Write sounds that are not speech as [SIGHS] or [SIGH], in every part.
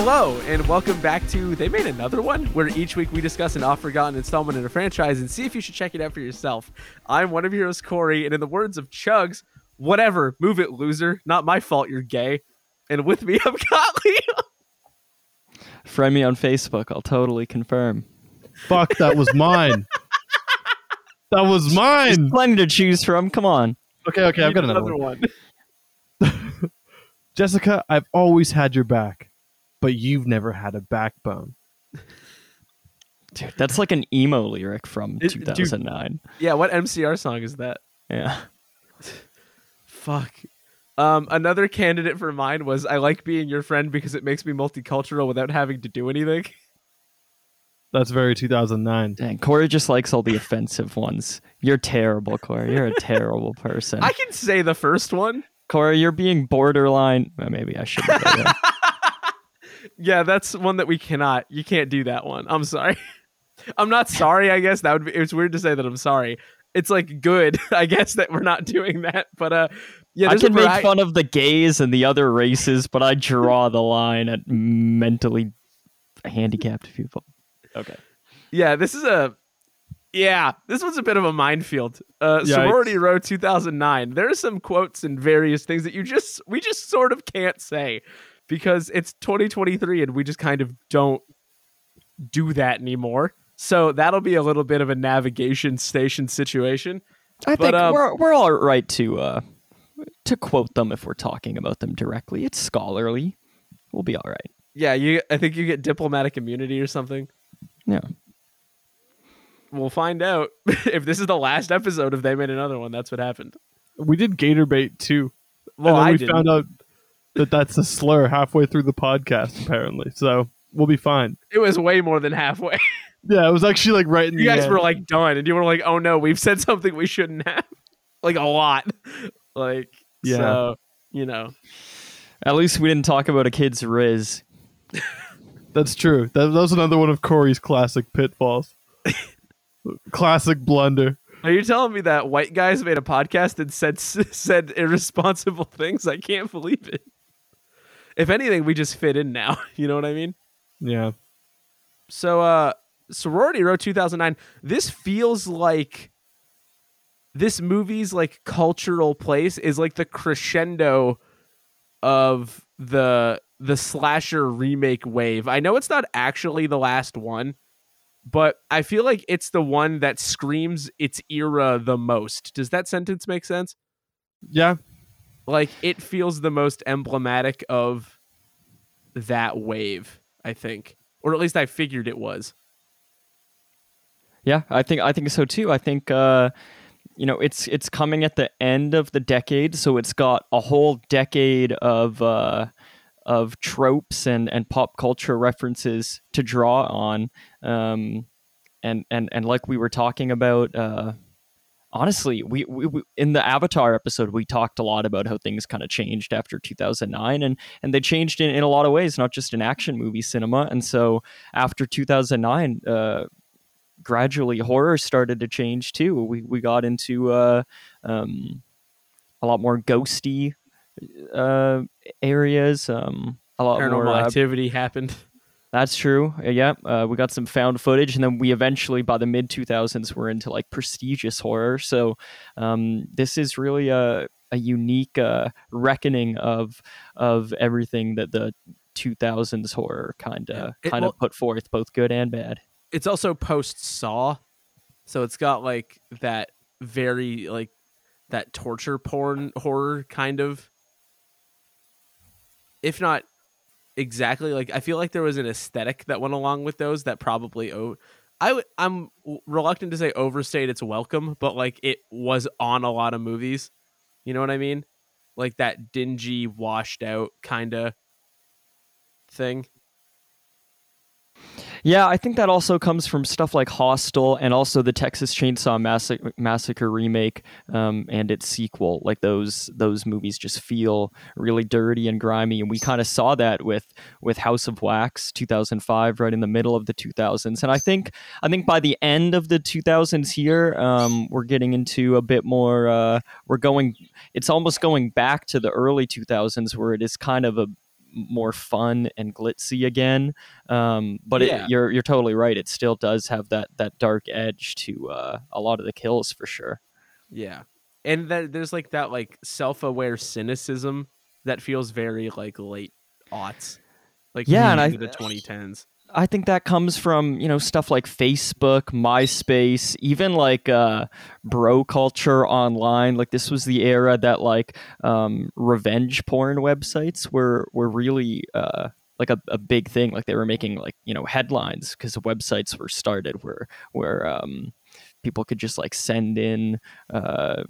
Hello, and welcome back to They Made Another One, where each week we discuss an off forgotten installment in a franchise and see if you should check it out for yourself. I'm one of your hosts, Corey, and in the words of Chugs, whatever, move it, loser. Not my fault you're gay. And with me, [LAUGHS] I've got Leo. Friend me on Facebook. I'll totally confirm. Fuck, that was mine. that was mine. There's Plenty to choose from. Come on. Okay, okay, I've got another, one. [LAUGHS] Jessica, I've always had your back, but you've never had a backbone. [LAUGHS] Dude, that's like an emo lyric from It- dude- 2009. Yeah, what MCR song is that? Yeah. [LAUGHS] Fuck. Um, another candidate for mine was I like being your friend because it makes me multicultural without having to do anything. [LAUGHS] That's very 2009. Dang, Corey just likes all the offensive ones. You're terrible, Corey. You're a terrible person. I can say the first one. Corey, you're being borderline. Well, maybe I shouldn't. Yeah, that's one that we cannot. You can't do that one. I'm sorry. [LAUGHS] I'm not sorry. I guess that would be. It's weird to say that I'm sorry. It's like good. [LAUGHS] I guess that we're not doing that. But uh, yeah, I can make fun of the gays and the other races, but I draw the line at mentally handicapped people. Okay. Yeah, this is a. Yeah, this one's a bit of a minefield. Uh, Yikes. Sorority Row 2009. There are some quotes and various things that you just we just sort of can't say because it's 2023 and we just kind of don't do that anymore. So that'll be a little bit of a navigation station situation. I But, think um, we're we're all right to uh to quote them if we're talking about them directly. It's scholarly. We'll be all right. Yeah, you. I think you get diplomatic immunity or something. Yeah. We'll find out [LAUGHS] if this is the last episode. If they made another one, that's what happened. We did gator bait too. Well, and then I we didn't. found out that that's a slur halfway through the podcast, apparently. So we'll be fine. it was way more than halfway. [LAUGHS] Yeah, it was actually like right in you the guys end. were like done, and you were like, "Oh no, we've said something we shouldn't have." [LAUGHS] like a lot. [LAUGHS] Like Yeah. So you know. At least we didn't talk about a kid's riz. That's true. That, that was another one of Corey's classic pitfalls. classic blunder. Are you telling me that white guys made a podcast and said said irresponsible things? I can't believe it. If anything, we just fit in now. [LAUGHS] You know what I mean? Yeah. So, uh, Sorority Row 2009. This feels like this movie's like cultural place is like the crescendo of the the slasher remake wave. I know it's not actually the last one, but I feel like it's the one that screams its era the most. Does that sentence make sense? Yeah. Like it feels the most emblematic of that wave, I think. Or at least I figured it was. Yeah, I think I think so too. I think uh you know, it's it's coming at the end of the decade, so it's got a whole decade of uh of tropes and, and pop culture references to draw on. Um and and and like we were talking about uh honestly we, we, we in the avatar episode we talked a lot about how things kind of changed after 2009 and and they changed in, in a lot of ways not just in action movie cinema and so after 2009 uh gradually horror started to change too we we got into uh um a lot more ghosty uh areas um a lot Paranormal more uh, activity happened. That's true. Uh, yeah, uh, we got some found footage, and then we eventually, by the mid two thousands, were into like prestigious horror. So um, this is really a a unique uh, reckoning of of everything that the two thousands horror kind of It- kind well- of put forth, both good and bad. It's also post Saw, so it's got like that very like that torture porn horror kind of. If not exactly like I feel like there was an aesthetic that went along with those that probably oh I w- I'm reluctant to say overstayed its welcome, but like it was on a lot of movies. You know what I mean? Like that dingy, washed out kind of thing. Yeah, I think that also comes from stuff like Hostel and also the Texas Chainsaw Massacre, Massacre remake um, and its sequel. Like those those movies just feel really dirty and grimy, and we kind of saw that with with House of Wax, 2005, right in the middle of the 2000s. And I think I think by the end of the 2000s here, um, we're getting into a bit more. Uh, we're going. It's almost going back to the early 2000s where it is kind of a more fun and glitzy again. Um, but Yeah. it, you're you're totally right. It still does have that that dark edge to uh, a lot of the kills for sure. Yeah. And that there's like that like self-aware cynicism that feels very like late aughts. Like Yeah, and into I- the 2010s. I think that comes from you know stuff like Facebook, MySpace, even like uh, bro culture online. Like this was the era that like um, revenge porn websites were were really uh, like a, a big thing. Like they were making like you know headlines because websites were started where where um, people could just like send in. Uh,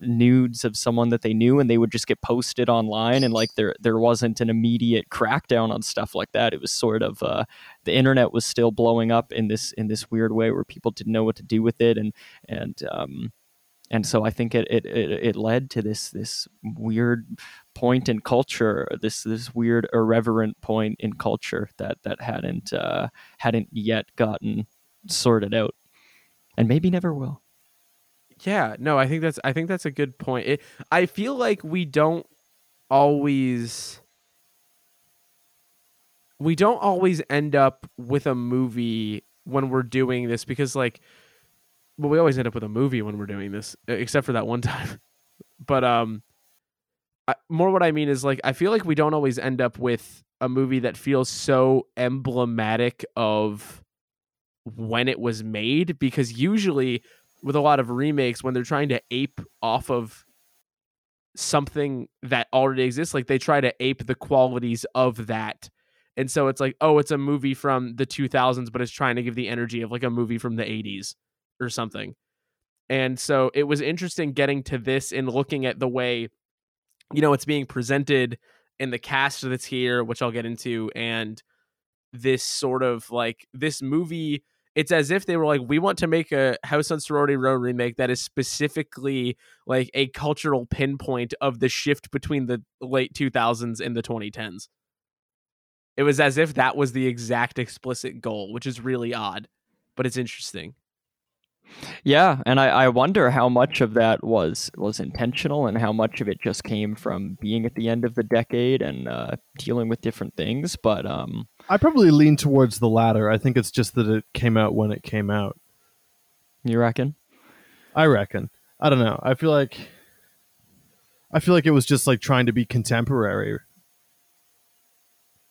nudes of someone that they knew and they would just get posted online and like there there wasn't an immediate crackdown on stuff like that. It was sort of uh the internet was still blowing up in this in this weird way where people didn't know what to do with it. And and um and so I think it it, it, it led to this this weird point in culture this this weird irreverent point in culture that that hadn't uh hadn't yet gotten sorted out. And maybe never will Yeah, no, I think that's I think that's a good point. It, I feel like we don't always we don't always end up with a movie when we're doing this because like well we always end up with a movie when we're doing this except for that one [LAUGHS] time. But um I, more what I mean is like I feel like we don't always end up with a movie that feels so emblematic of when it was made because usually with a lot of remakes when they're trying to ape off of something that already exists like they try to ape the qualities of that. And so it's like oh it's a movie from the 2000s but it's trying to give the energy of like a movie from the 80s or something. And so it was interesting getting to this and looking at the way you know it's being presented in the cast that's here which I'll get into and this sort of like this movie it's as if they were like we want to make a house on sorority row remake that is specifically like a cultural pinpoint of the shift between the late 2000s and the 2010s it was as if that was the exact explicit goal which is really odd but it's interesting Yeah, and I, I wonder how much of that was was intentional and how much of it just came from being at the end of the decade and uh, dealing with different things. But um, I probably lean towards the latter. I think it's just that it came out when it came out. you reckon? I reckon. I don't know. I feel like I feel like it was just like trying to be contemporary.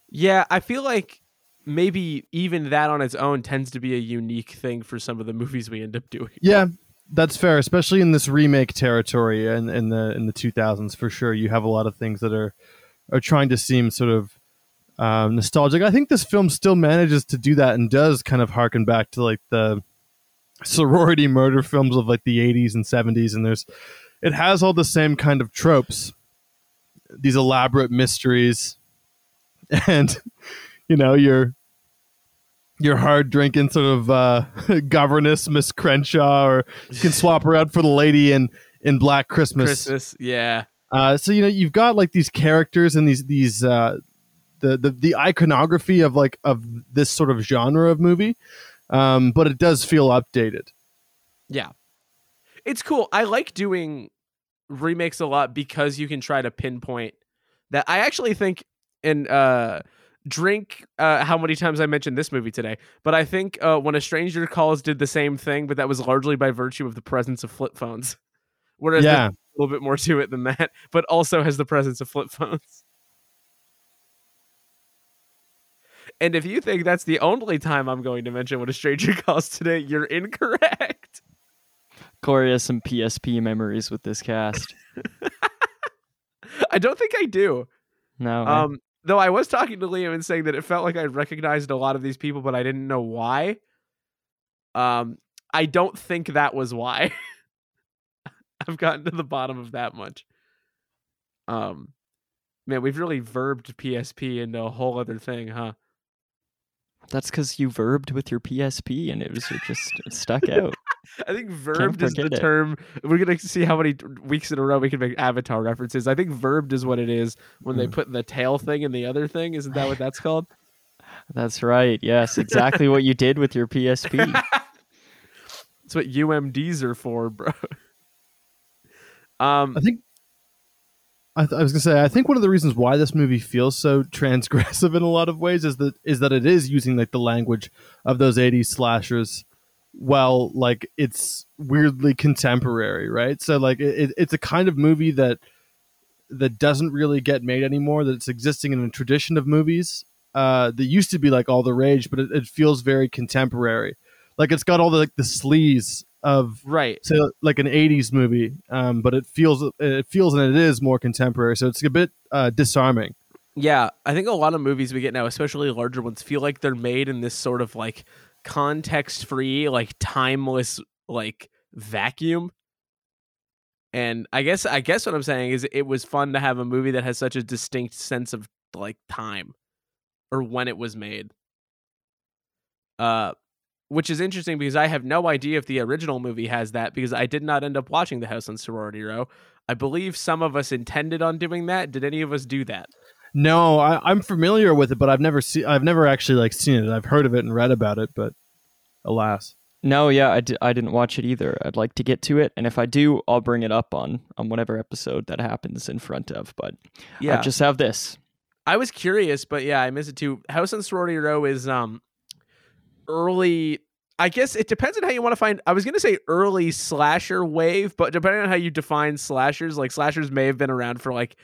yeah i feel like maybe even that on its own tends to be a unique thing for some of the movies we end up doing Yeah, that's fair, especially in this remake territory and in the in the 2000s for sure. You have a lot of things that are are trying to seem sort of um, nostalgic. I think this film still manages to do that and does kind of harken back to like the sorority murder films of like the 80s and 70s and there's it has all the same kind of tropes these elaborate mysteries [LAUGHS] and you know your your hard drinking sort of uh, [LAUGHS] governess miss crenshaw or you can swap her out for the lady in in black christmas, christmas yeah Uh, so you know you've got like these characters and these these uh, the, the the iconography of like of this sort of genre of movie um, but it does feel updated Yeah. It's cool. I like doing remakes a lot because you can try to pinpoint that. I actually think in uh drink uh how many times I mentioned this movie today, but I think uh when a stranger calls did the same thing, but that was largely by virtue of the presence of flip phones. Whereas there's yeah a little bit more to it than that, but also has the presence of flip phones. And if you think that's the only time I'm going to mention what a stranger [LAUGHS] calls today, you're incorrect. Corey has some PSP memories with this cast. [LAUGHS] I don't think I do. No, eh? Um, though I was talking to Liam and saying that it felt like I recognized a lot of these people, but I didn't know why. Um, I don't think that was why. [LAUGHS] I've gotten to the bottom of that much. Um, man, we've really verbed PSP into a whole other thing, huh? That's because you verbed with your PSP and it was it just stuck [LAUGHS] out. I think verbed is the it. term. We're gonna see how many weeks in a row we can make Avatar references. I think verbed is what it is when they Hmm. put the tail thing in the other thing. Isn't that what that's called? [LAUGHS] That's right. Yes, exactly what you did with your PSP. [LAUGHS] That's what UMDs are for, bro. Um, I think I, th- I was gonna say I think one of the reasons why this movie feels so [LAUGHS] transgressive in a lot of ways is that is that it is using like the language of those 80s slashers well like it's weirdly contemporary right? So like it, it's a kind of movie that that doesn't really get made anymore that's existing in a tradition of movies uh that used to be like all the rage but it, it feels very contemporary. Like it's got all the like the sleaze of Right. say like an 80s movie um, but it feels it feels and it is more contemporary so it's a bit uh, disarming Yeah, I think a lot of movies we get now, especially larger ones, feel like they're made in this sort of like context-free, like timeless, like vacuum. And I guess I guess what I'm saying is it was fun to have a movie that has such a distinct sense of like time or when it was made. Uh which is interesting because I have no idea if the original movie has that because I did not end up watching The House on Sorority Row. I believe some of us intended on doing that. Did any of us do that? no I, i'm familiar with it but i've never seen i've never actually like seen it i've heard of it and read about it but alas No, yeah, I, di- I didn't watch it either. I'd like to get to it, and if I do, I'll bring it up on on whatever episode that happens in front of. But Yeah. I just have this. I was curious, but yeah, I missed it too. House on Sorority Row is um early. I guess it depends on how you want to find. I was gonna say early slasher wave, but depending on how you define slashers, like slashers may have been around for like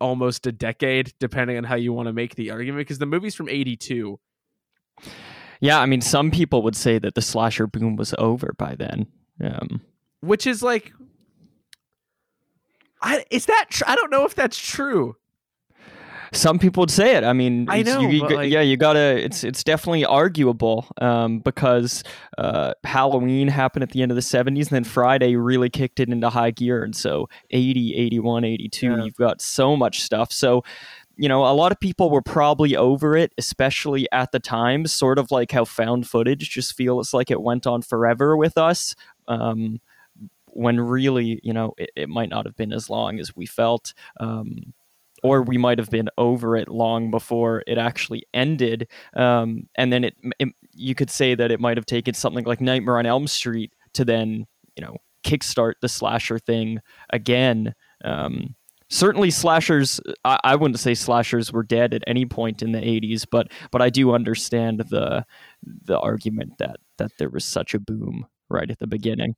almost a decade, depending on how you want to make the argument. Because the movie's from '82. Yeah, I mean, some people would say that the slasher boom was over by then. Um, which is like I is that tr- I don't know if that's true. Some people would say it. I mean, I know, you- you like- yeah, you gotta. It's it's definitely arguable um, because uh, Halloween happened at the end of the '70s, and then Friday really kicked it into high gear, and so 80, 81, 82, Yeah. you've got so much stuff. So. You know, a lot of people were probably over it, especially at the time. Sort of like how found footage just feels like it went on forever with us. Um, when really, you know, it, it might not have been as long as we felt. Um, or we might have been over it long before it actually ended. Um, and then it, it, you could say that it might have taken something like Nightmare on Elm Street to then, you know, kickstart the slasher thing again. Um, certainly, slashers. I, I wouldn't say slashers were dead at any point in the '80s, but but I do understand the the argument that that there was such a boom right at the beginning.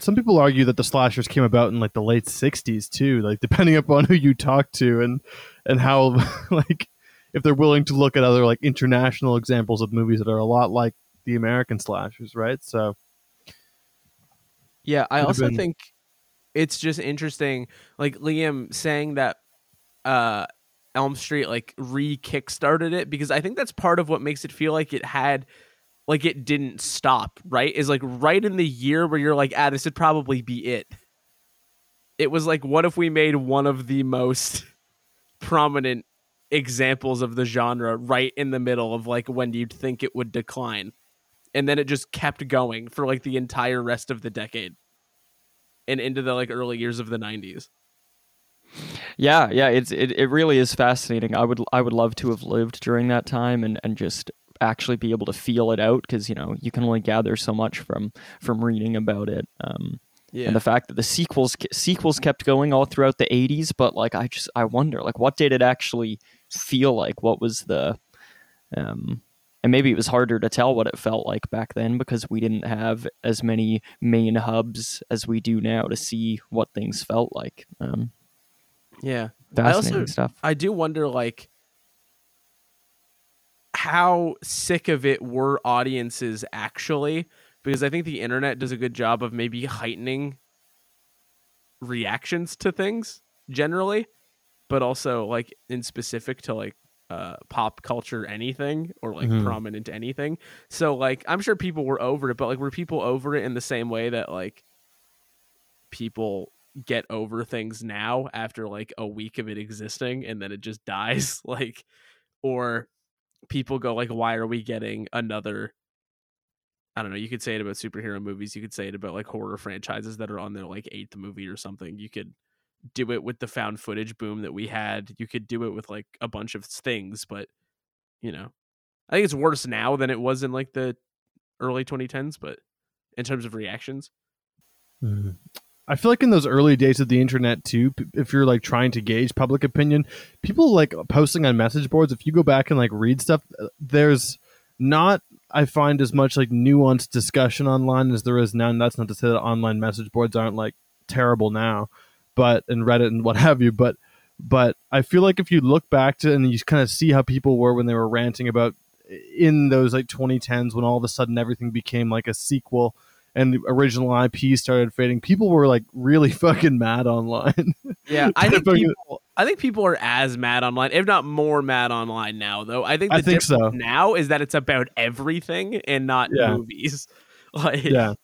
Some people argue that the slashers came about in like the late 60s too like depending upon who you talk to and and how [LAUGHS] like if they're willing to look at other like international examples of movies that are a lot like the american slashers right? So Yeah, I also been- think it's just interesting, like Liam saying that uh, Elm Street like re kickstarted it because I think that's part of what makes it feel like it had, like it didn't stop. Right? Is like right in the year where you're like, ah, this would probably be it. It was like, what if we made one of the most [LAUGHS] prominent examples of the genre right in the middle of like when you'd think it would decline, and then it just kept going for like the entire rest of the decade and into the like early years of the 90s. Yeah, yeah, it's it, it really is fascinating. I would I would love to have lived during that time and, and just actually be able to feel it out because you know you can only gather so much from from reading about it. Um, Yeah. and the fact that the sequels sequels kept going all throughout the 80s but like i just i wonder like what did it actually feel like what was the um and maybe it was harder to tell what it felt like back then because we didn't have as many main hubs as we do now to see what things felt like um yeah. fascinating also- stuff I do wonder like how sick of it were audiences actually because I think the internet does a good job of maybe heightening reactions to things generally, but also like in specific to like uh pop culture anything or like Mhm. prominent anything. So like I'm sure people were over it, but like were people over it in the same way that like people get over things now after like a week of it existing and then it just [LAUGHS] dies like or people go like why are we getting another I don't know, you could say it about superhero movies, you could say it about like horror franchises that are on their like eighth movie or something. You could do it with the found footage boom that we had. You could do it with like a bunch of things, but you know. I think it's worse now than it was in like the early 2010s, but in terms of reactions. Mhm. I feel like in those early days of the internet too, if you're like trying to gauge public opinion, people like posting on message boards. If you go back and like read stuff, uh, there's not I find as much like nuanced discussion online as there is now. And that's not to say that online message boards aren't like terrible now, but and Reddit and what [LAUGHS] have you. But but I feel like if you look back to and you kind of see how people were when they were ranting about in those like 2010s when all of a sudden everything became like a sequel and the original IP started fading, people were like really [LAUGHS] fucking mad online. Yeah, I [LAUGHS] think people. I think people are as mad online, if not more mad online now. Though I think the I think so. now is that it's about everything and not Yeah. movies. [LAUGHS] Like, yeah,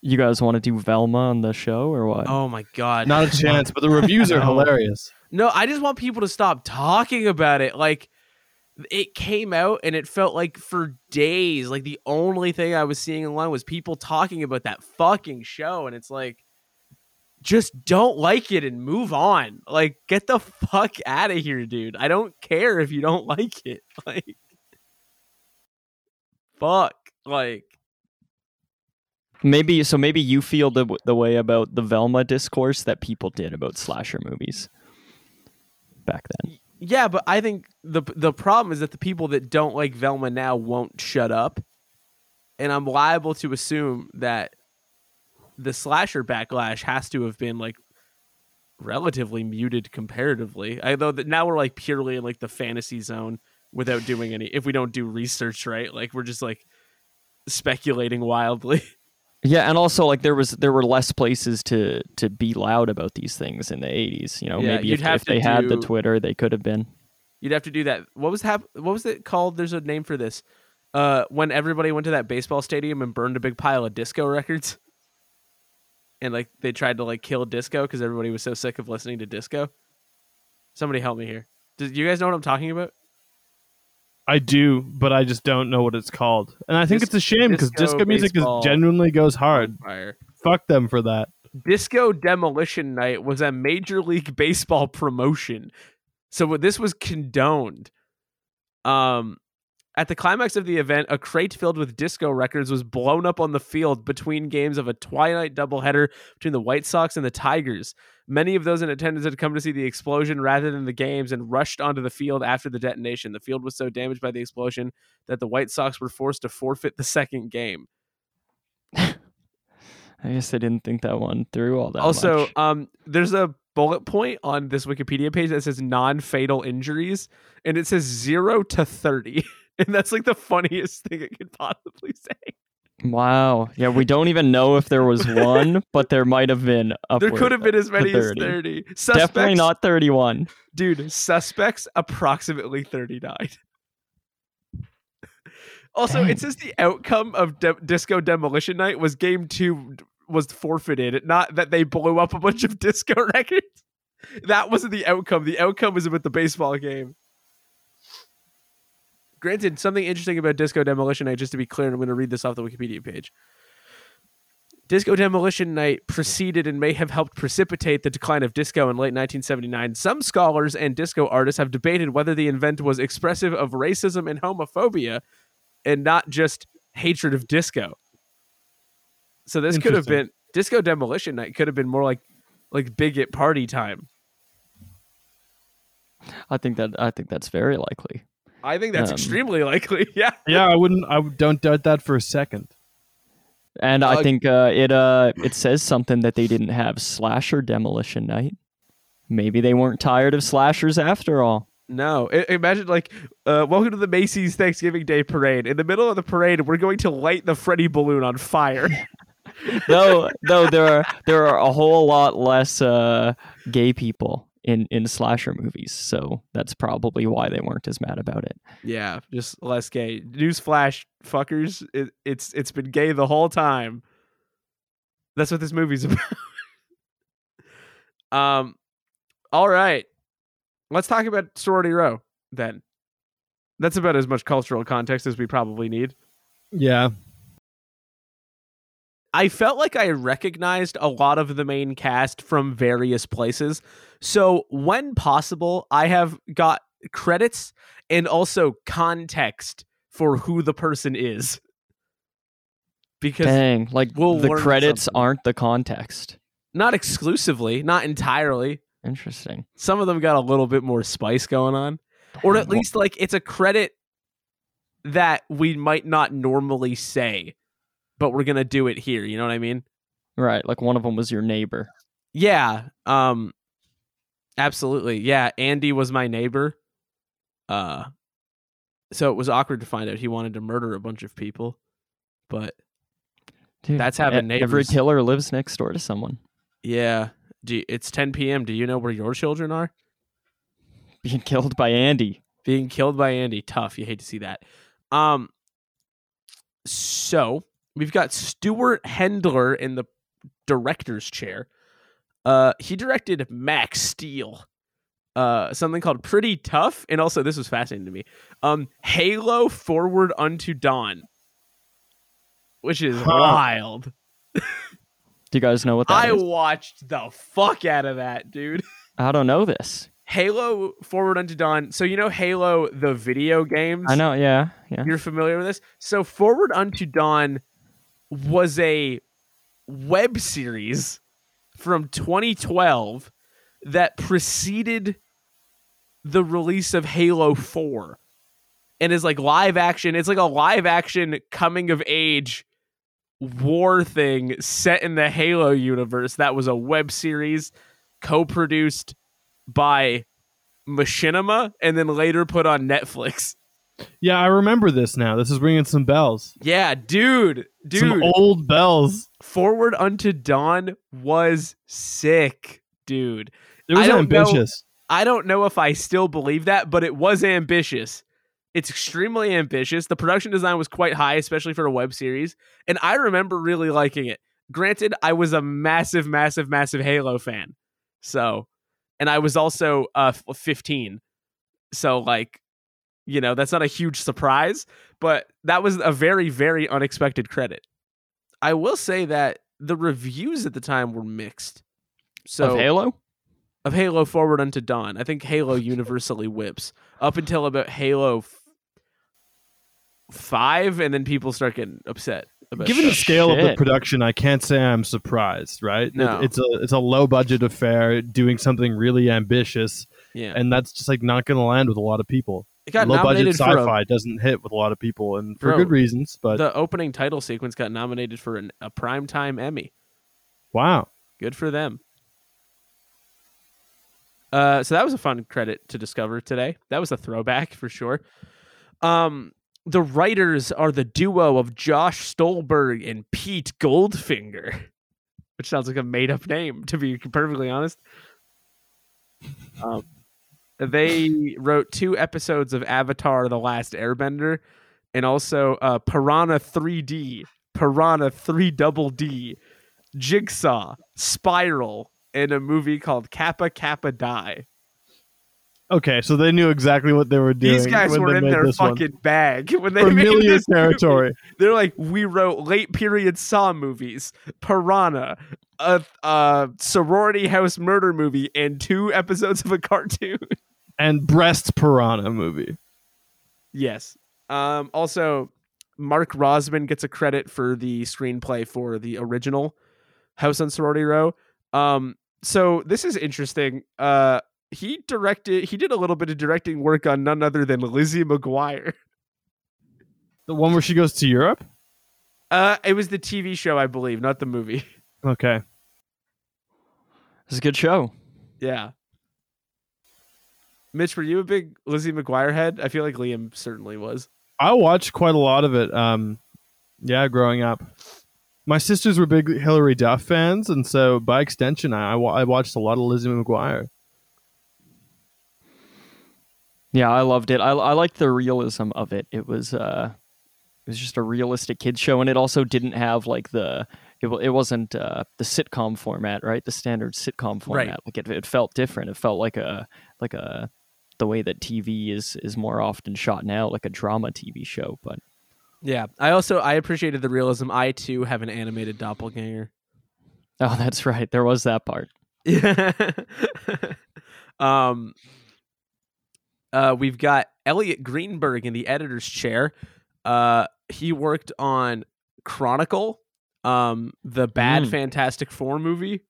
You guys want to do Velma on the show or what? oh my god, not a chance. But the reviews are No. hilarious. No, I just want people to stop talking about it. Like it came out and it felt like for days, like the only thing I was seeing online was people talking about that fucking show and it's like just don't like it and move on. Like get the fuck out of here, dude. I don't care if you don't [LAUGHS] like it. Like fuck. Like Maybe so. Maybe you feel the the way about the Velma discourse that people did about slasher movies back then. Yeah, but I think the the problem is that the people that don't like Velma now won't shut up, and I'm liable to assume that the slasher backlash has to have been like relatively muted comparatively. Although that now we're like purely in like the fantasy zone without doing any. If we don't do research, right? Like we're just like speculating wildly. [LAUGHS] Yeah, and also like there was there were less places to to be loud about these things in the eighties. You know, Yeah, maybe you'd if, if they had the Twitter, they could have been. You'd have to do that. What was hap- What was it called? There's a name for this. Uh, when everybody went to that baseball stadium and burned a big pile of disco records, and like they tried to like kill disco because everybody was so sick of listening to disco. Somebody help me here. Do you guys know what I'm talking about? I do, but I just don't know what it's called. And I think Dis- it's a shame because disco disco, music is baseball. genuinely goes hard. Fire. Fuck them for that. Disco Demolition Night was a Major League Baseball promotion. So this was condoned. Um at the climax of the event, a crate filled with disco records was blown up on the field between games of a twilight doubleheader between the White Sox and the Tigers. Many of those in attendance had come to see the explosion rather than the games and rushed onto the field after the detonation. The field was so damaged by the explosion that the White Sox were forced to forfeit the second game. [LAUGHS] I guess I didn't think that one through all that. also much. um there's a bullet point on this wikipedia page that says non-fatal injuries and it says 0 to 30 [LAUGHS] [LAUGHS] and that's like the funniest thing it could possibly say wow, yeah, we don't even know if there was one, [LAUGHS] but there might have been. there could have been as many as 30. 30 suspects Definitely not thirty-one. dude suspects approximately 39 [LAUGHS] also Dang. it says the outcome of De- disco demolition night was game two was forfeited not that they blew up a bunch of disco records that wasn't the outcome the outcome was about the baseball game granted something interesting about disco demolition night just to be clear and i'm going to read this off the wikipedia page Disco Demolition Night preceded and may have helped precipitate the decline of disco in late 1979. Some scholars and disco artists have debated whether the event was expressive of racism and homophobia and not just hatred of disco. So this could have been Disco Demolition Night could have been more like like bigot party time. I think that I think that's very likely. I think that's Um, extremely likely. [LAUGHS] Yeah. Yeah, I wouldn't. I don't doubt that for a second. And Uh, I think uh, it uh, it says something that they didn't have slasher demolition night. Maybe they weren't tired of slashers after all. No, I- imagine like, uh, welcome to the Macy's Thanksgiving Day Parade. In the middle of the parade, we're going to light the Freddy balloon on fire. [LAUGHS] [LAUGHS] no, though there are there are a whole lot less uh, gay people in in slasher movies, so that's probably why they weren't as mad about it. Yeah, just less gay. Newsflash, fuckers! It, it's it's been gay the whole time. That's what this movie's [LAUGHS] about. um, all right, let's talk about Sorority Row then. That's about as much cultural context as we probably need. Yeah, I felt like I recognized a lot of the main cast from various places. So, when possible, I have got credits and also context for who the person is. because Dang, like we'll the credits something. aren't the context. not exclusively, not entirely. Interesting. Some of them got a little bit more spice going on, or at least like it's a credit that we might not normally say, but we're gonna do it here. You know what I mean? Right, like one of them was your neighbor. Yeah. Um. Absolutely. Yeah. Andy was my neighbor. Uh. So it was awkward to find out he wanted to murder a bunch of people, but Dude, That's having e- Every killer lives next door to someone. yeah. Do you- it's 10 p.m. Do you know where your children are? Being killed by Andy. being killed by Andy. Tough. You hate to see that. Um. So we've got Stewart Hendler in the director's chair. Uh, he directed Max Steel. Uh, something called Pretty Tough, and also this was fascinating to me. Um, Halo Forward Unto Dawn, which is Huh. wild. Do you guys know what that I is? watched the fuck out of that, dude. [LAUGHS] I don't know this. Halo Forward Unto Dawn. So you know Halo the video games. I know, yeah, yeah. You're familiar with this? So Forward Unto Dawn was a web series from 2012 that preceded the release of Halo 4 and is like live action. It's like a live action coming of age war thing set in the Halo universe that was a web series co-produced by Machinima and then later put on Netflix. Yeah, I remember this now. This is ringing some bells. Yeah, dude, dude. Some old bells. Forward Unto Dawn was sick, dude. It was I don't know- ambitious. I don't know if I still believe that, but it was ambitious. It's extremely ambitious. The production design was quite high, especially for a web series, and I remember really liking it. Granted, I was a massive, massive, massive Halo fan, so, and I was also uh, 15, so like, you know, that's not a huge surprise, but that was a very, very unexpected credit. I will say that the reviews at the time were mixed. So of Halo? of Halo Forward Unto Dawn. I think Halo universally whips up until about Halo f- five, and then people start getting upset. About Given the stuff. scale of the production, I can't say I'm surprised. Right? It- No. it's a it's a low budget affair doing something really ambitious, yeah, and that's just like not going to land with a lot of people. It got low budget nominated for sci-fi doesn't hit with a lot of people, and for Bro, good reasons. But the opening title sequence. Got nominated for an, a primetime Emmy. wow, Good for them. Uh, so that was a fun credit to discover today. That was a throwback for sure. Um, the writers are the duo of Josh Stolberg and Pete Goldfinger, [LAUGHS] which sounds like a made up name, to be perfectly honest. [LAUGHS] Um, they wrote two episodes of Avatar: The Last Airbender, and also uh, Piranha 3D, Piranha 3 Double D, Jigsaw, Spiral, and a movie called Kappa Kappa Die. okay, so they knew exactly what they were doing. These guys were in their this one. fucking bag [LAUGHS] when they made familiar this movie. territory. They're like, we wrote late period Saw movies, Piranha, a, a sorority house murder movie, and two episodes of a cartoon. [LAUGHS] and breast piranha movie. yes. Um, also, Mark Rosman gets a credit for the screenplay for the original House on Sorority Row. Um, so this is interesting. Uh, he directed. He did a little bit of directing work on none other than Lizzie McGuire. [LAUGHS] The one where she goes to Europe. Uh, it was the TV show, I believe, not the movie. [LAUGHS] Okay, It's a good show. Yeah. Mitch, were you a big Lizzie McGuire head? I feel like Liam certainly was. I watched quite a lot of it. Um, yeah, growing up, my sisters were big Hilary Duff fans, and so by extension, I, I, watched a lot of Lizzie McGuire. Yeah, I loved it. I I liked the realism of it. It was uh it was just a realistic kids show and it also didn't have like the it, it wasn't uh, the sitcom format, right? The standard sitcom format. Right. Like it, it felt different. It felt like a like a the way that TV is is more often shot now, like a drama TV show. But Yeah. I also I appreciated the realism. I too have an animated doppelganger. oh, that's right. There was that part. Yeah. [LAUGHS] um uh we've got Elliot Greenberg in the editor's chair. Uh he worked on Chronicle, um, the bad Mm. Fantastic Four movie.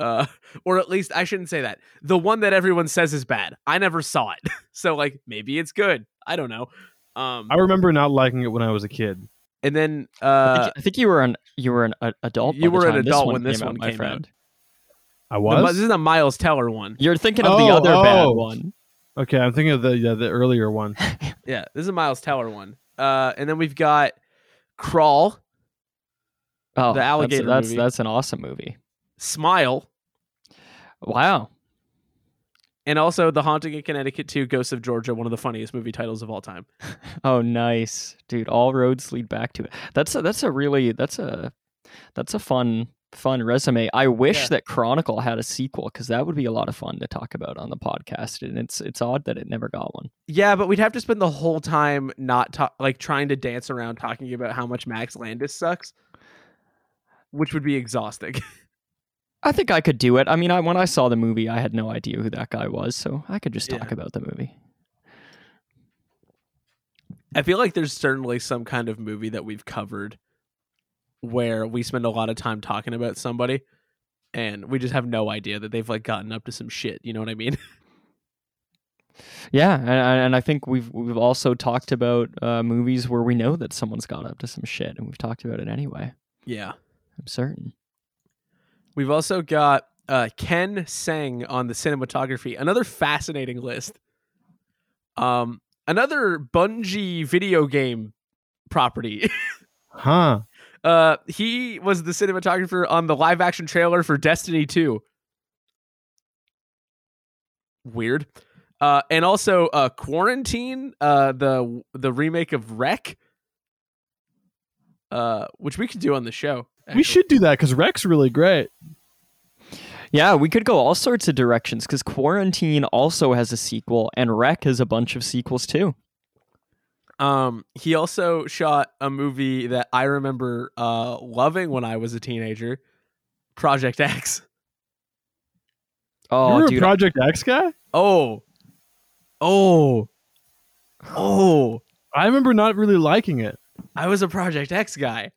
Uh, [LAUGHS] or at least I shouldn't say that. The one that everyone says is bad. I never saw it. [LAUGHS] so like maybe it's good. I don't know. Um I remember not liking it when I was a kid. and then I, uh think, I think you were an you were an a, adult. You were an time this adult when this came one out, my came out. friend. I the- was. this is a Miles Teller one. You're thinking of the Oh, other bad oh. one. okay, I'm thinking of the yeah, the earlier one. [LAUGHS] Yeah, this is a Miles Teller one. Uh and then we've got Crawl, Oh, The alligator That's that's, movie. that's an awesome movie. Smile, Wow. and also The Haunting in Connecticut 2 Ghosts of Georgia, one of the funniest movie titles of all time. [LAUGHS] Oh, nice, dude. All roads lead back to it. That's a that's a really that's a that's a fun fun resume. I wish Yeah. that Chronicle had a sequel because that would be a lot of fun to talk about on the podcast. And it's it's odd that it never got one. Yeah, but we'd have to spend the whole time not like trying to dance around talking about how much Max Landis sucks, which would be exhausting. [LAUGHS] I think I could do it. I mean, I when I saw the movie, I had no idea who that guy was, so I could just talk Yeah. about the movie. I feel like there's certainly some kind of movie that we've covered where we spend a lot of time talking about somebody and we just have no idea that they've like gotten up to some shit, you know what I mean? [LAUGHS] Yeah, and, and I think we've we've also talked about uh, movies where we know that someone's got up to some shit, and we've talked about it anyway. yeah. I'm certain. We've also got uh, Ken Seng on the cinematography. Another fascinating list. Um, another Bungie video game property. [LAUGHS] Huh. uh, he was the cinematographer on the live action trailer for Destiny 2. Weird. Uh, and also uh, Quarantine, uh, the the remake of Rec, uh, which we could do on the show. We should do that because Rec's really great. Yeah, we could go all sorts of directions because Quarantine also has a sequel, and Rec has a bunch of sequels too. Um, he also shot a movie that I remember uh loving when I was a teenager, Project X. Oh, You're dude, a Project X guy? Oh, oh, oh! I remember not really liking it. I was a Project X guy.